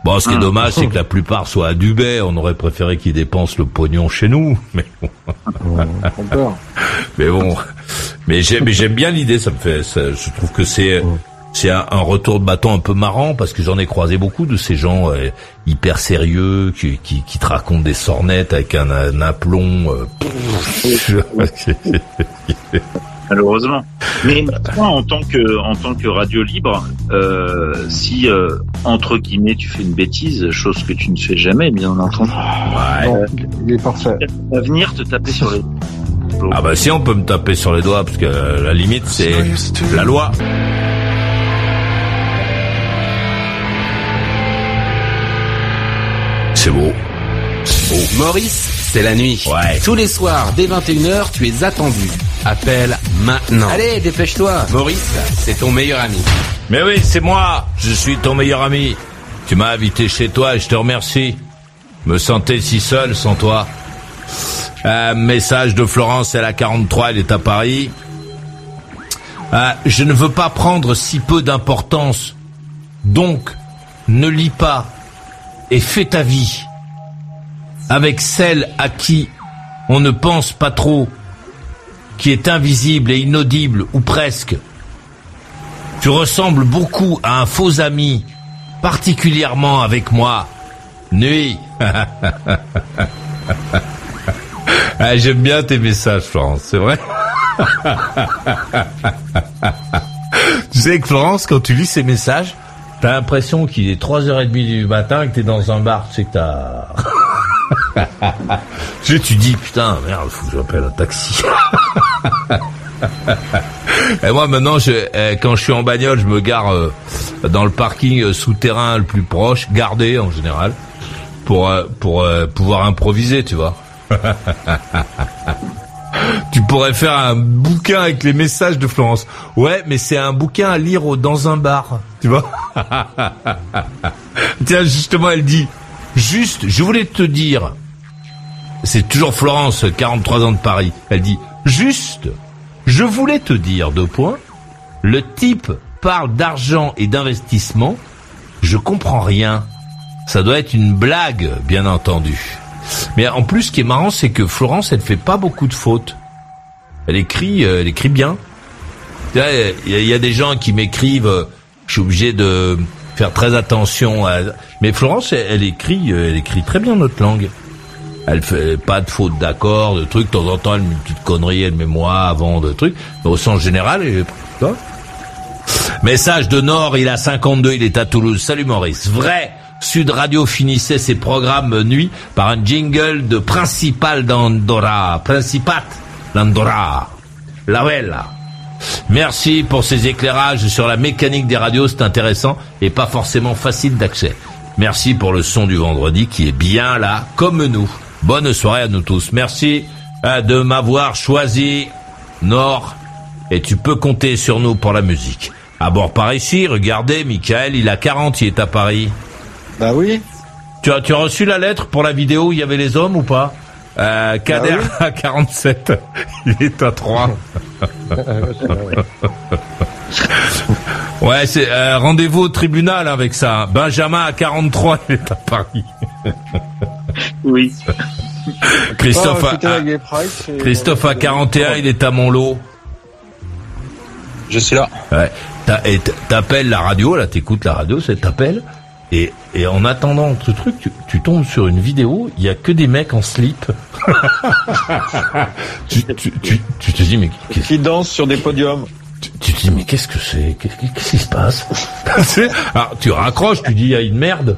Bon, ce qui est dommage, c'est que la plupart soient à Dubaï. On aurait préféré qu'ils dépensent le pognon chez nous, mais bon. mais bon, mais j'aime, bien l'idée. Ça me fait, ça- je trouve que c'est, c'est un, un retour de bâton un peu marrant parce que j'en ai croisé beaucoup de ces gens euh, hyper sérieux qui, qui, qui te racontent des sornettes avec un, un aplomb. euh, Malheureusement. Mais toi, en tant que en tant que radio libre, euh, si euh, entre guillemets tu fais une bêtise, chose que tu ne fais jamais, bien entendu. Non, il est parfait. À venir te taper sur les. Ah bah si on peut me taper sur les doigts parce que euh, la limite c'est la loi. C'est beau. Maurice, c'est la nuit. Tous les soirs, dès 21h, tu es attendu. Appelle maintenant. Allez, dépêche-toi. Maurice, c'est ton meilleur ami. Mais oui, c'est moi. Je suis ton meilleur ami. Tu m'as invité chez toi et je te remercie. Me sentais si seul sans toi. Euh, message de Florence, elle a 43, elle est à Paris. Euh, je ne veux pas prendre si peu d'importance. Donc, ne lis pas et fais ta vie avec celle à qui on ne pense pas trop, qui est invisible et inaudible ou presque. Tu ressembles beaucoup à un faux ami, particulièrement avec moi. Nuit. Ah, J'aime bien tes messages, Florence, c'est vrai. tu sais que Florence, quand tu lis ces messages, t'as l'impression qu'il est 3h30 du matin que t'es dans un bar. Tu sais que t'as... sais, tu dis, putain, merde, faut que j'appelle un taxi. Et moi maintenant, je, euh, quand je suis en bagnole, je me gare euh, dans le parking euh, souterrain le plus proche, gardé en général, pour euh, pour pouvoir improviser, tu vois. tu pourrais faire un bouquin avec les messages de Florence. Ouais, mais c'est un bouquin à lire dans un bar, tu vois. Tiens, justement, elle dit, juste, je voulais te dire, c'est toujours Florence, 43 ans de Paris. Elle dit, juste, je voulais te dire, deux points, le type parle d'argent et d'investissement, je comprends rien. Ça doit être une blague, bien entendu. Mais en plus, ce qui est marrant, c'est que Florence, elle fait pas beaucoup de fautes. Elle écrit, euh, elle écrit bien. Il y, a- des gens qui m'écrivent, je suis obligé de faire très attention. À... Mais Florence, elle, elle écrit, euh, elle écrit très bien notre langue. Elle fait pas de faute d'accord, de trucs. De temps en temps, elle met une petite connerie, elle met moi avant de trucs. Mais au sens général, est... Toi Message de Nord, il a 52, il est à Toulouse. Salut Maurice. Vrai, Sud Radio finissait ses programmes nuit par un jingle de Principal d'Andorra. Principat d'Andorra. La Vella. Merci pour ces éclairages sur la mécanique des radios, c'est intéressant et pas forcément facile d'accès. Merci pour le son du vendredi qui est bien là, comme nous. Bonne soirée à nous tous. Merci euh, de m'avoir choisi, Nord, et tu peux compter sur nous pour la musique. À bord par ici, regardez, Michael, il a 40, il est à Paris. Bah oui. Tu as, tu as reçu la lettre pour la vidéo où il y avait les hommes ou pas? Euh, Kader à 47, il est à 3. ouais, c'est euh, rendez-vous au tribunal avec ça. Benjamin à 43, il est à Paris. Oui. Christophe, Oh, à, écoutez, la Gay Pride, c'est- Christophe à 41, il est à Montlot. Je suis là. Ouais. T'appelles la radio, là, t'écoutes la radio, c'est t'appelles. Et, et en attendant ce truc, tu, tu tombes sur une vidéo, il y a que des mecs en slip. tu, tu, tu, tu te dis, mais qu'est-ce Qui dansent sur des podiums. Tu, te dis, mais qu'est-ce que c'est? Qu'est-ce qu'est-ce qui se passe? Tu sais, Alors, tu raccroches, tu dis, il y a une merde.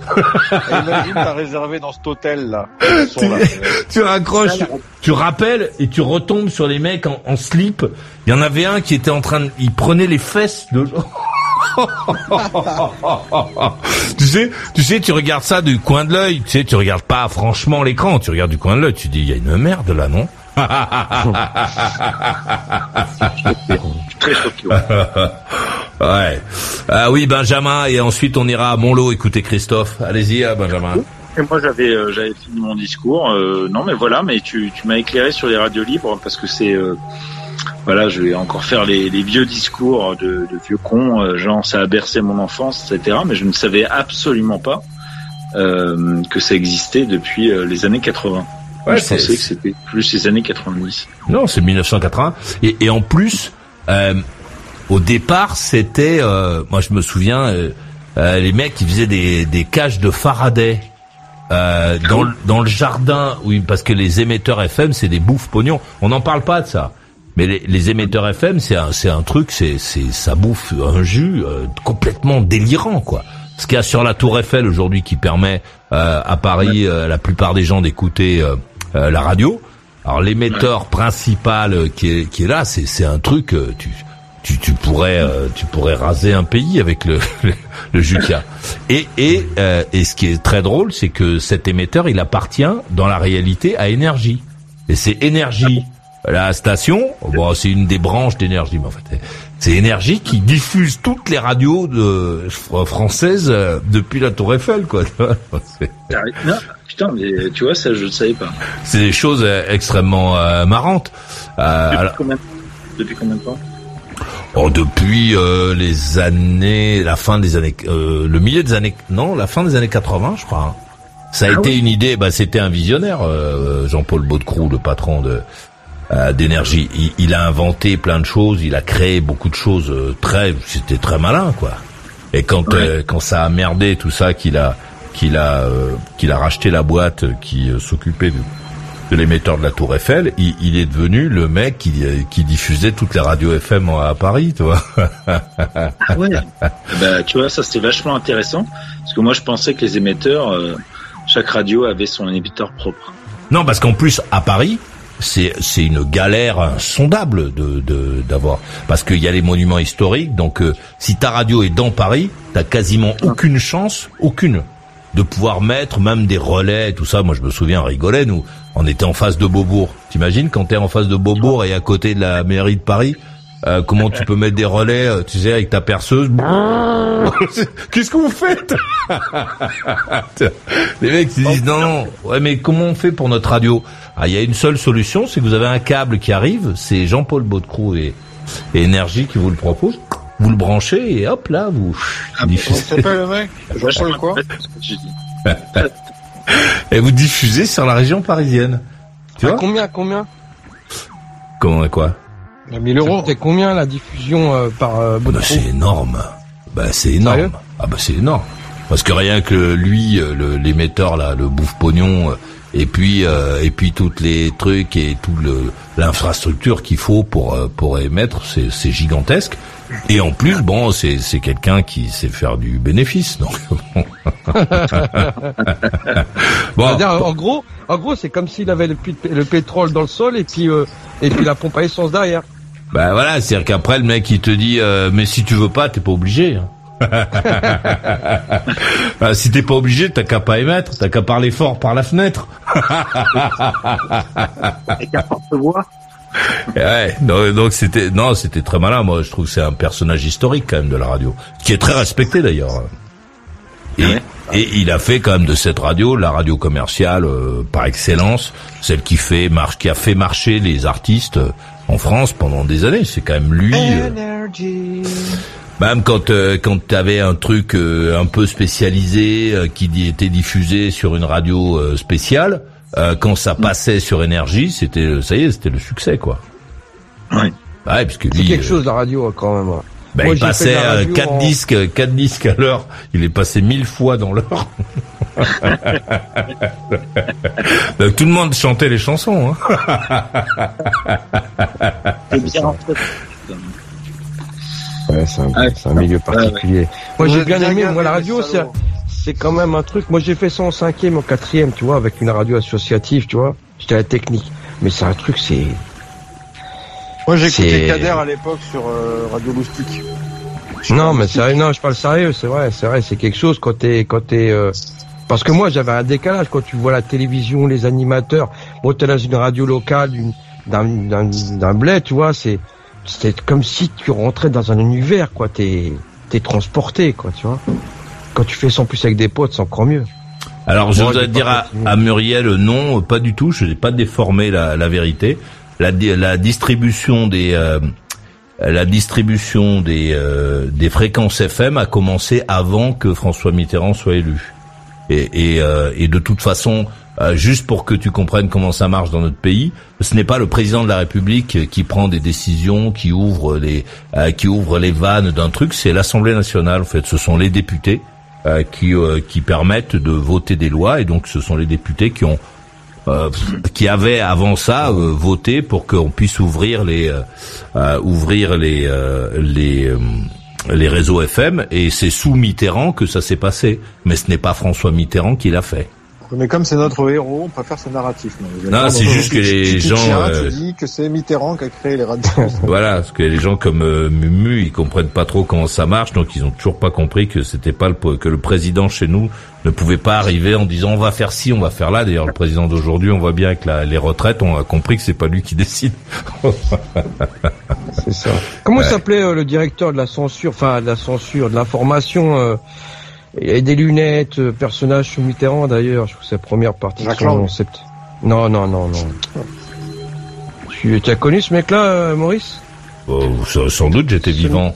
Imagine, t'as réservé dans cet hôtel là. tu, tu raccroches, tu, tu rappelles et tu retombes sur les mecs en, en slip. Il y en avait un qui était en train de, il prenait les fesses de. tu sais, tu sais, tu regardes ça du coin de l'œil. Tu sais, tu regardes pas franchement l'écran, tu regardes du coin de l'œil. Tu dis, il y a une merde là, non? Très ouais. Ah oui, Benjamin, et ensuite on ira à Montlot écouter Christophe. Allez-y, hein, Benjamin. Et moi j'avais euh, j'avais fini mon discours. Euh, non mais voilà, mais tu, tu m'as éclairé sur les radios libres parce que c'est euh, voilà, je vais encore faire les, les vieux discours de, de vieux cons, genre ça a bercé mon enfance, etc. Mais je ne savais absolument pas que ça existait depuis les années 80. Ouais, je pensais que c'était plus les années 90. Non, c'est 1980. Et, et en plus, euh, au départ, c'était, euh, moi je me souviens, euh, euh, les mecs qui faisaient des, des cages de Faraday. Euh, dans, le- dans le jardin, oui, parce que les émetteurs FM, c'est des bouffes pognon. On n'en parle pas de ça. Mais les, les émetteurs FM, c'est un, c'est un truc, c'est, c'est, ça bouffe un jus euh, complètement délirant, quoi. Ce qu'il y a sur la Tour Eiffel aujourd'hui qui permet euh, à Paris, euh, la plupart des gens d'écouter euh, la radio. Alors l'émetteur principal euh, qui est, qui est là, c'est, c'est un truc, euh, tu, tu, tu pourrais, euh, tu pourrais raser un pays avec le, le, le jus qu'il y a. Et, et, euh, et ce qui est très drôle, c'est que cet émetteur, il appartient dans la réalité à Énergie. Et c'est Énergie. La station, bon, c'est une des branches d'énergie, mais en fait, c'est énergie qui diffuse toutes les radios de, fr- françaises depuis la Tour Eiffel, quoi. Non, putain, mais tu vois ça je ne savais pas. C'est des choses euh, extrêmement euh, marrantes. Euh, Depuis alors- combien, depuis combien de temps Oh, depuis euh, les années, la fin des années, le milieu des années, non, la fin des années 80, je crois. hein. Ça a Ah été oui. une idée. Bah, c'était un visionnaire, Jean-Paul Baudecroux, le patron de d'énergie. Il, il a inventé plein de choses. Il a créé beaucoup de choses très. C'était très malin, quoi. Et quand quand ça a merdé tout ça, qu'il a qu'il a euh, qu'il a racheté la boîte qui euh, s'occupait de, de l'émetteur de la Tour Eiffel, il, il est devenu le mec qui, euh, qui diffusait toutes les radios FM à Paris, tu vois. Ah ouais. bah, tu vois, ça c'était vachement intéressant parce que moi je pensais que les émetteurs, euh, chaque radio avait son émetteur propre. Non, parce qu'en plus, à Paris, c'est c'est une galère insondable de de- d'avoir parce qu'il y a les monuments historiques. Donc, euh, si ta radio est dans Paris, t'as quasiment aucune chance, aucune, de pouvoir mettre même des relais et tout ça. Moi, je me souviens, on rigolait, nous, on était en face de Beaubourg. T'imagines quand t'es en face de Beaubourg et à côté de la mairie de Paris, euh, comment tu peux mettre des relais, euh, tu sais, avec ta perceuse? Qu'est-ce que vous faites? Les mecs ils disent non, non, ouais, mais comment on fait pour notre radio? Ah, il y a une seule solution, c'est que vous avez un câble qui arrive, c'est Jean-Paul Baudecroux et, et Énergie qui vous le propose. Vous le branchez et hop là, vous diffusez. Comment s'appelle le mec Jean-Paul quoi et vous diffusez sur la région parisienne. Tu À vois combien, combien Comment quoi La 1000 euros, c'est combien la diffusion euh, par euh, Bah, C'est énorme. Bah c'est énorme. Ah bah c'est énorme. Parce que rien que lui, euh, l'émetteur là, le bouffe pognon, euh, et puis euh, et puis toutes les trucs et tout le l'infrastructure qu'il faut pour pour émettre, c'est c'est gigantesque. Et en plus, bon, c'est c'est quelqu'un qui sait faire du bénéfice, donc. bon, C'est-à-dire, en gros, en gros, c'est comme s'il avait le, pétrole dans le sol et puis euh, et puis la pompe à essence derrière. Bah voilà, c'est-à-dire qu'après le mec il te dit euh, mais si tu veux pas, t'es pas obligé. hein. Bah, si t'es pas obligé, t'as qu'à pas émettre, t'as qu'à parler fort par la fenêtre. Et qu'à force de voix. Ouais, donc donc c'était non, c'était très malin. Moi, je trouve que c'est un personnage historique quand même de la radio, qui est très respecté d'ailleurs. Et, et il a fait quand même de cette radio la radio commerciale euh, par excellence, celle qui fait marche, qui a fait marcher les artistes euh, en France pendant des années. C'est quand même lui. euh, Même quand euh, quand t'avais un truc euh, un peu spécialisé euh, qui était diffusé sur une radio euh, spéciale, euh, quand ça passait sur énergie, c'était ça y est, c'était le succès quoi. Oui. Ouais, parce que C'est lui, quelque euh, chose la radio hein, quand même. ouais. ben, Moi, il passait euh, radio quatre en- disques, quatre disques à l'heure. Il est passé mille fois dans l'heure. Donc, tout le monde chantait les chansons. Hein. C'est bien. Ouais, c'est un, Ouais. c'est un milieu particulier. Moi, j'ai bien aimé. Moi, la radio, c'est. C'est quand même un truc. Moi, j'ai fait ça en cinquième, en quatrième, tu vois, avec une radio associative, tu vois. J'étais à la technique. Mais c'est un truc, c'est. Moi, j'écoutais Kader à l'époque sur euh, Radio Loustic. Non, mais sérieux, non, je parle sérieux, c'est vrai, c'est vrai, c'est quelque chose quand t'es, quand t'es, euh, parce que moi, j'avais un décalage quand tu vois la télévision, les animateurs. Bon, t'es dans une radio locale, d'un, d'un, d'un bled, tu vois, c'est, c'est comme si tu rentrais dans un univers, quoi. T'es, t'es transporté, quoi, tu vois. Quand tu fais ça en plus avec des potes, c'est encore mieux. Alors, je Moi, voudrais j'ai dire à, à Muriel, non, pas du tout. Je n'ai pas déformé la, la vérité. La, la distribution des euh, la distribution des euh, des fréquences FM a commencé avant que François Mitterrand soit élu. Et, et, euh, et de toute façon, euh, juste pour que tu comprennes comment ça marche dans notre pays, ce n'est pas le président de la République qui prend des décisions, qui ouvre les euh, qui ouvre les vannes d'un truc, c'est l'Assemblée nationale. En fait, ce sont les députés euh, qui euh, qui permettent de voter des lois, et donc ce sont les députés qui ont euh, qui avaient avant ça euh, voté pour qu'on puisse ouvrir les euh, euh, ouvrir les les les réseaux FM et c'est sous Mitterrand que ça s'est passé. Mais ce n'est pas François Mitterrand qui l'a fait. Mais comme c'est notre héros, on préfère ce narratif. Non, c'est juste que les gens, euh, Tu dis que c'est Mitterrand qui a créé les radios. Voilà, parce que les gens comme euh, Mumu, ils comprennent pas trop comment ça marche, donc ils ont toujours pas compris que c'était pas le que le président chez nous ne pouvait pas arriver en disant on va faire ci, on va faire là. D'ailleurs, le président d'aujourd'hui, on voit bien que la, les retraites, on a compris que c'est pas lui qui décide. C'est ça. Comment Ouais. s'appelait euh, le directeur de la censure, enfin de la censure, de l'information euh, Il avait des lunettes, euh, personnage sous Mitterrand d'ailleurs. Je trouve que c'est la première partie. de Jacques son- c'est- Non, non, non, non. Tu as connu ce mec-là, euh, Maurice? Oh, sans sans doute, j'étais vivant.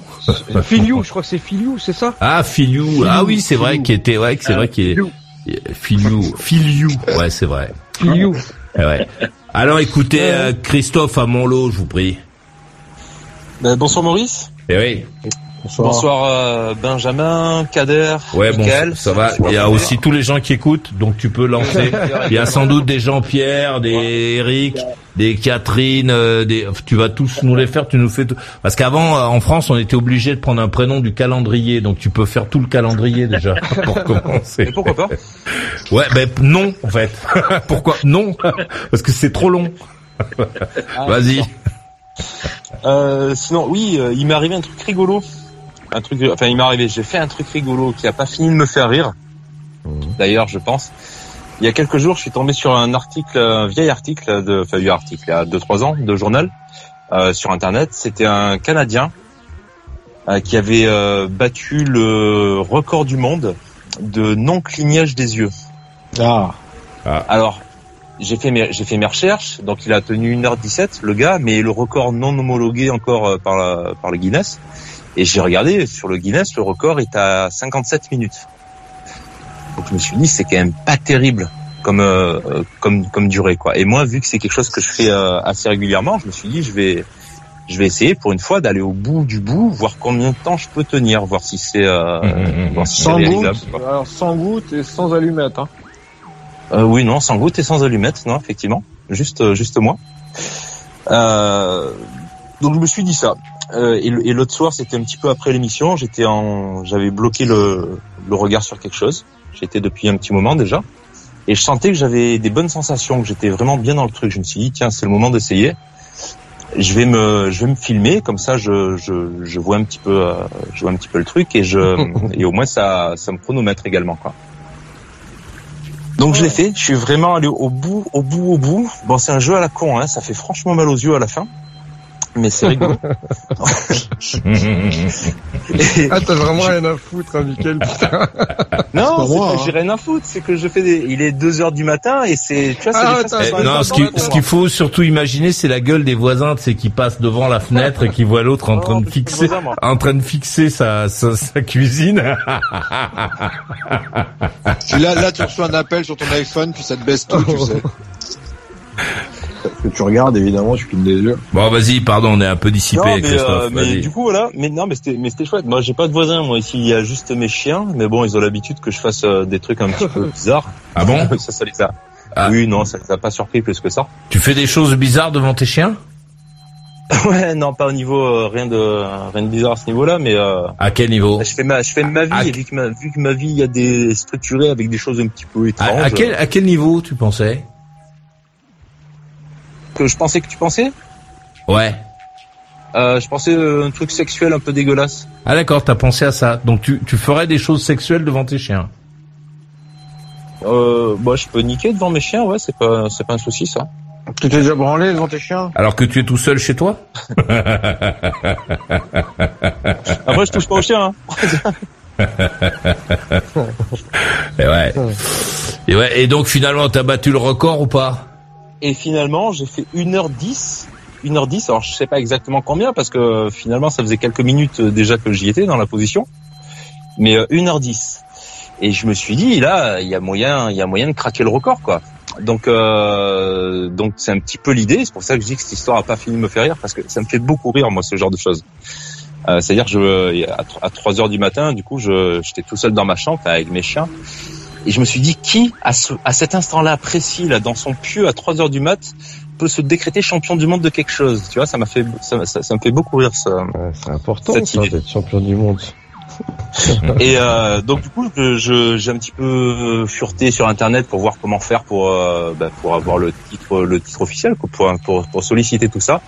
Filiou, je crois que c'est Filiou, c'est ça? Ah, Filiou. Ah oui, c'est vrai qu'il était, ouais, que c'est vrai qu'il est. Filiou. Filiou. Ouais, c'est vrai. Filiou. Eh ouais. Alors écoutez, euh, Christophe à Montlot, je vous prie. Ben, bonsoir Maurice. Eh oui. Bonsoir, euh, Benjamin, Kader, Ouais, bon, ça va. Il y a aussi tous les gens qui écoutent, donc tu peux lancer. Il y a sans doute des Jean-Pierre, des Eric, des Catherine, euh, des. Tu vas tous nous les faire. Tu nous fais. tout- Parce qu'avant, euh, en France, on était obligé de prendre un prénom du calendrier, donc tu peux faire tout le calendrier déjà pour commencer. pourquoi pas? Ouais, ben non, en fait. pourquoi Non, parce que c'est trop long. Vas-y. Euh, sinon, oui, euh, il m'est arrivé un truc rigolo. Un truc, enfin, il m'est arrivé. J'ai fait un truc rigolo qui a pas fini de me faire rire. D'ailleurs, je pense. Il y a quelques jours, je suis tombé sur un article, un vieil article de, enfin, vieux article, il y a deux trois ans, de journal euh, sur Internet. C'était un Canadien euh, qui avait euh, battu le record du monde de non clignage des yeux. Ah. Alors, j'ai fait mes j'ai fait mes recherches, donc il a tenu 1h17 le gars, mais le record non homologué encore euh, par la, par le Guinness. Et j'ai regardé sur le Guinness, le record est à 57 minutes. Donc je me suis dit c'est quand même pas terrible comme euh, euh, comme comme durée quoi. Et moi vu que c'est quelque chose que je fais euh, assez régulièrement, je me suis dit je vais je vais essayer pour une fois d'aller au bout du bout, voir combien de temps je peux tenir, voir si c'est euh, Mmh, voir si c'est Sans réalisable. goutte, alors sans goutte et sans allumette. Hein. Euh, oui, non, sans goutte et sans allumette, non, effectivement, juste, euh, juste moi. Euh, donc je me suis dit ça. Euh, et l'autre soir, c'était un petit peu après l'émission, j'étais en, j'avais bloqué le, le regard sur quelque chose. J'étais depuis un petit moment déjà, et je sentais que j'avais des bonnes sensations, que j'étais vraiment bien dans le truc. Je me suis dit tiens, c'est le moment d'essayer. Je vais me, je vais me filmer, comme ça, je, je, je vois un petit peu, euh, je vois un petit peu le truc, et je, et au moins ça, ça me chronomètre également, quoi. Donc je l'ai fait, je suis vraiment allé au bout, au bout, au bout. Bon, c'est un jeu à la con, hein, ça fait franchement mal aux yeux à la fin, mais c'est rigolo. Ah, t'as vraiment rien à foutre, hein, Mickaël, putain. non, c'est pas- hein. j'ai rien à foutre, c'est que je fais des, il est 2 heures du matin et c'est, tu vois, c'est Ah, des Eh, sont non, ce qui- qu'il faut surtout imaginer, c'est la gueule des voisins, c'est qui passent devant la fenêtre et qui voient l'autre en train de fixer, en train de fixer sa, sa, sa cuisine. Là, là, tu reçois un appel sur ton iPhone, puis ça te baisse tout, tu sais. Parce que tu regardes, évidemment, tu clignes des yeux. Bon, vas-y, pardon, on est un peu dissipé, Non, mais, Christophe. euh, mais du coup voilà, mais non, mais c'était, mais c'était chouette. Moi, j'ai pas de voisins, moi ici, il y a juste mes chiens, mais bon, ils ont l'habitude que je fasse euh, des trucs un petit peu bizarres. Ah bon Ça, ça les a. Oui, non, ça les a pas surpris plus que ça. Tu fais des choses bizarres devant tes chiens Ouais, non, pas au niveau euh, rien de rien de bizarre à ce niveau-là, mais euh, À quel niveau je fais ma je fais ma vie et vu que ma vu que ma vie il y a des structurés avec des choses un petit peu à, étranges. à quel, à quel niveau tu pensais que je pensais que tu pensais Ouais. euh, Je pensais euh, un truc sexuel un peu dégueulasse. Ah d'accord, t'as pensé à ça. Donc tu, tu ferais des choses sexuelles devant tes chiens Euh, moi, je peux niquer devant mes chiens, ouais, c'est pas c'est pas un souci ça. Tu t'es déjà branlé devant tes chiens? Alors que tu es tout seul chez toi? Après, je touche pas aux chiens. Hein. Et ouais. Et ouais. Et donc finalement, t'as battu le record ou pas? Et finalement, j'ai fait 1h10. 1h10, alors je sais pas exactement combien, parce que euh, finalement, ça faisait quelques minutes euh, déjà que j'y étais dans la position. Mais euh, 1h10. Et je me suis dit, là, il y a moyen, il y a moyen de craquer le record, quoi. Donc, euh, donc c'est un petit peu l'idée. C'est pour ça que je dis que cette histoire a pas fini de me faire rire, parce que ça me fait beaucoup rire, moi, ce genre de choses. Euh, C'est-à-dire je, à 3 heures du matin, du coup, je, j'étais tout seul dans ma chambre avec mes chiens. Et je me suis dit, qui, à, ce, à cet instant-là précis, là, dans son pieu, à 3 heures du mat, peut se décréter champion du monde de quelque chose? Tu vois, ça m'a fait, ça, ça, ça me fait beaucoup rire, ça. c'est important, ça, d'être champion du monde. Et euh, donc du coup, je- j'ai un petit peu fureté sur internet pour voir comment faire pour euh, bah, pour avoir le titre le titre officiel, pour, pour pour solliciter tout ça.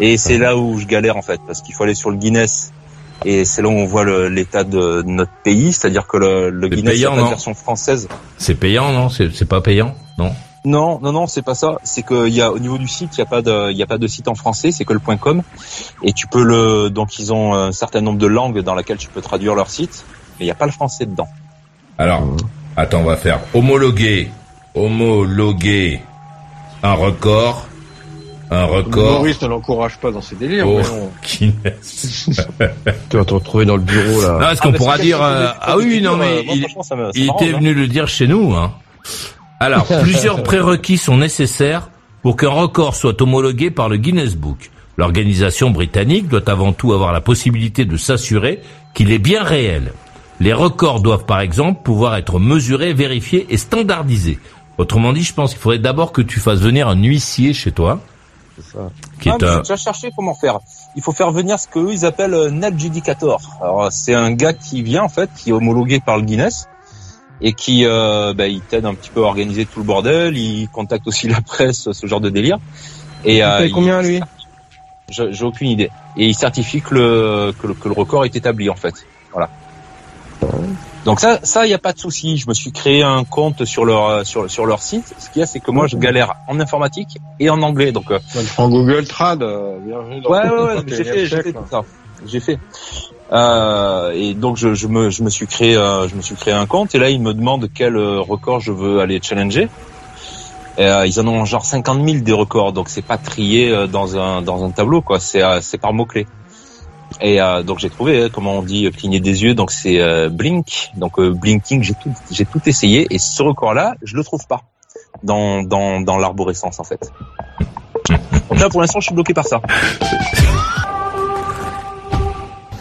Et c'est là où je galère en fait, parce qu'il faut aller sur le Guinness. Et c'est là où on voit l'état de notre pays, c'est-à-dire que le, le Guinness, payant, non version française. C'est payant, non C'est pas payant, non Non, non, non, c'est pas ça. C'est qu'il y a au niveau du site, il y a pas de, il y a pas de site en français, c'est que le .com. Et tu peux le, donc ils ont un certain nombre de langues dans lesquelles tu peux traduire leur site, mais il n'y a pas le français dedans. Alors, attends, on va faire homologuer, homologuer un record, un record. Maurice ne l'encourage pas dans ses délires. Oh, mais on- Guinness. Tu vas te retrouver dans le bureau, là. Non, est-ce qu'on pourra dire euh, ah oui non mais il, il était venu le dire chez nous hein. Alors, plusieurs prérequis sont nécessaires pour qu'un record soit homologué par le Guinness Book. L'organisation britannique doit avant tout avoir la possibilité de s'assurer qu'il est bien réel. Les records doivent par exemple pouvoir être mesurés, vérifiés et standardisés. Autrement dit, je pense qu'il faudrait d'abord que tu fasses venir un huissier chez toi. Qui Ah, est. J'ai déjà cherché comment faire. Il faut faire venir ce qu'eux ils appellent un adjudicator. Alors c'est un gars qui vient en fait, qui est homologué par le Guinness et qui euh, bah, il t'aide un petit peu à organiser tout le bordel. Il contacte aussi la presse, ce genre de délire. Et Il euh, il- combien, lui? J'ai aucune idée. Et il certifie que le, que le que le record est établi en fait. Voilà. Donc ça, ça, il y a pas de souci. Je me suis créé un compte sur leur sur sur leur site. Ce qu'il y a, c'est que moi, je galère en informatique et en anglais. Donc euh, En Google Trad, euh, bienvenue dans Ouais, ouais, ouais, 21e j'ai fait, j'ai fait tout ça. J'ai fait. Euh, et donc je, je me je me suis créé euh, je me suis créé un compte et là ils me demandent quel euh, record je veux aller challenger. Et, euh, ils en ont genre 50 000 des records donc c'est pas trié euh, dans un dans un tableau quoi c'est euh, c'est par mots clés. Et euh, donc j'ai trouvé euh, comment on dit euh, cligner des yeux donc c'est euh, blink donc euh, blinking j'ai tout j'ai tout essayé et ce record là je le trouve pas dans dans dans l'arborescence en fait. Donc là pour l'instant je suis bloqué par ça.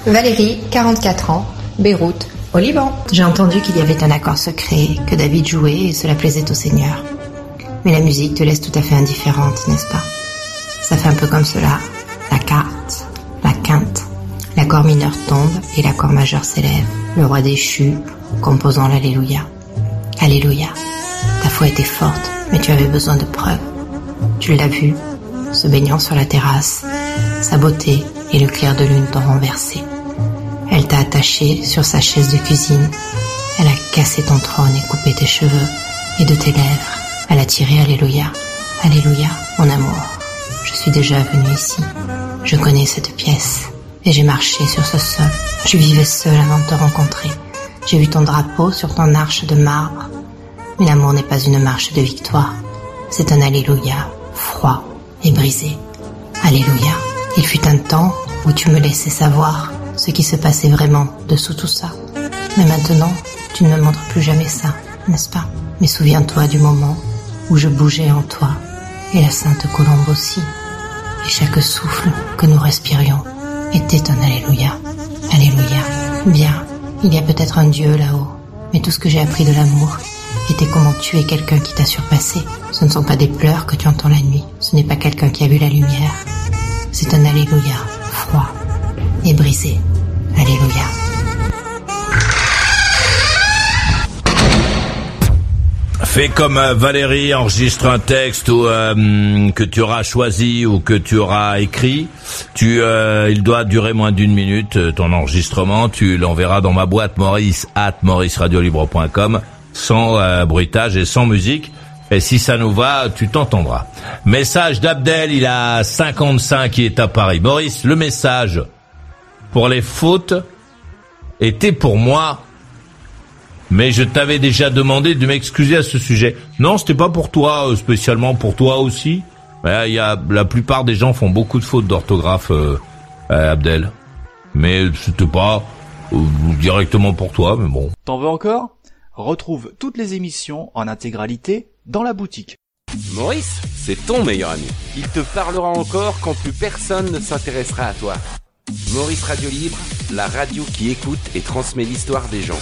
Valérie, 44 ans, Beyrouth, au Liban. J'ai entendu qu'il y avait un accord secret, que David jouait et cela plaisait au Seigneur. Mais la musique te laisse tout à fait indifférente, n'est-ce pas? Ça fait un peu comme cela. La carte, la quinte. L'accord mineur tombe et l'accord majeur s'élève. Le roi déchu, composant l'Alléluia. Alléluia. Ta foi était forte, mais tu avais besoin de preuves. Tu l'as vu, se baignant sur la terrasse. Sa beauté et le clair de lune t'ont renversé. Elle t'a attaché sur sa chaise de cuisine. Elle a cassé ton trône et coupé tes cheveux. Et de tes lèvres, elle a tiré Alléluia. Alléluia, mon amour. Je suis déjà venu ici. Je connais cette pièce. Et j'ai marché sur ce sol. Je vivais seul avant de te rencontrer. J'ai vu ton drapeau sur ton arche de marbre. Mais l'amour n'est pas une marche de victoire. C'est un Alléluia, froid et brisé. Alléluia. Il fut un temps où tu me laissais savoir ce qui se passait vraiment dessous tout ça. Mais maintenant, tu ne me montres plus jamais ça, n'est-ce pas? Mais souviens-toi du moment où je bougeais en toi, et la Sainte Colombe aussi. Et chaque souffle que nous respirions était un Alléluia. Alléluia. Bien, il y a peut-être un Dieu là-haut, mais tout ce que j'ai appris de l'amour était comment tuer quelqu'un qui t'a surpassé. Ce ne sont pas des pleurs que tu entends la nuit, ce n'est pas quelqu'un qui a vu la lumière. C'est un Alléluia, froid et brisé. Alléluia. Fais comme euh, Valérie, enregistre un texte ou euh, que tu auras choisi ou que tu auras écrit. Tu, euh, il doit durer moins d'une minute ton enregistrement. Tu l'enverras dans ma boîte Maurice at mauriceradiolibre.com sans bruitage et sans musique. Et si ça nous va, tu t'entendras. Message d'Abdel, il a 55, qui est à Paris. Maurice, le message pour les fautes était pour moi mais je t'avais déjà demandé de m'excuser à ce sujet. Non, c'était pas pour toi, euh, spécialement pour toi aussi. Il y a, la plupart des gens font beaucoup de fautes d'orthographe, euh, euh, Abdel. Mais c'était pas directement pour toi, mais bon. T'en veux encore? Retrouve toutes les émissions en intégralité dans la boutique. Maurice, c'est ton meilleur ami. Il te parlera encore quand plus personne ne s'intéressera à toi. Maurice Radio Libre, la radio qui écoute et transmet l'histoire des gens.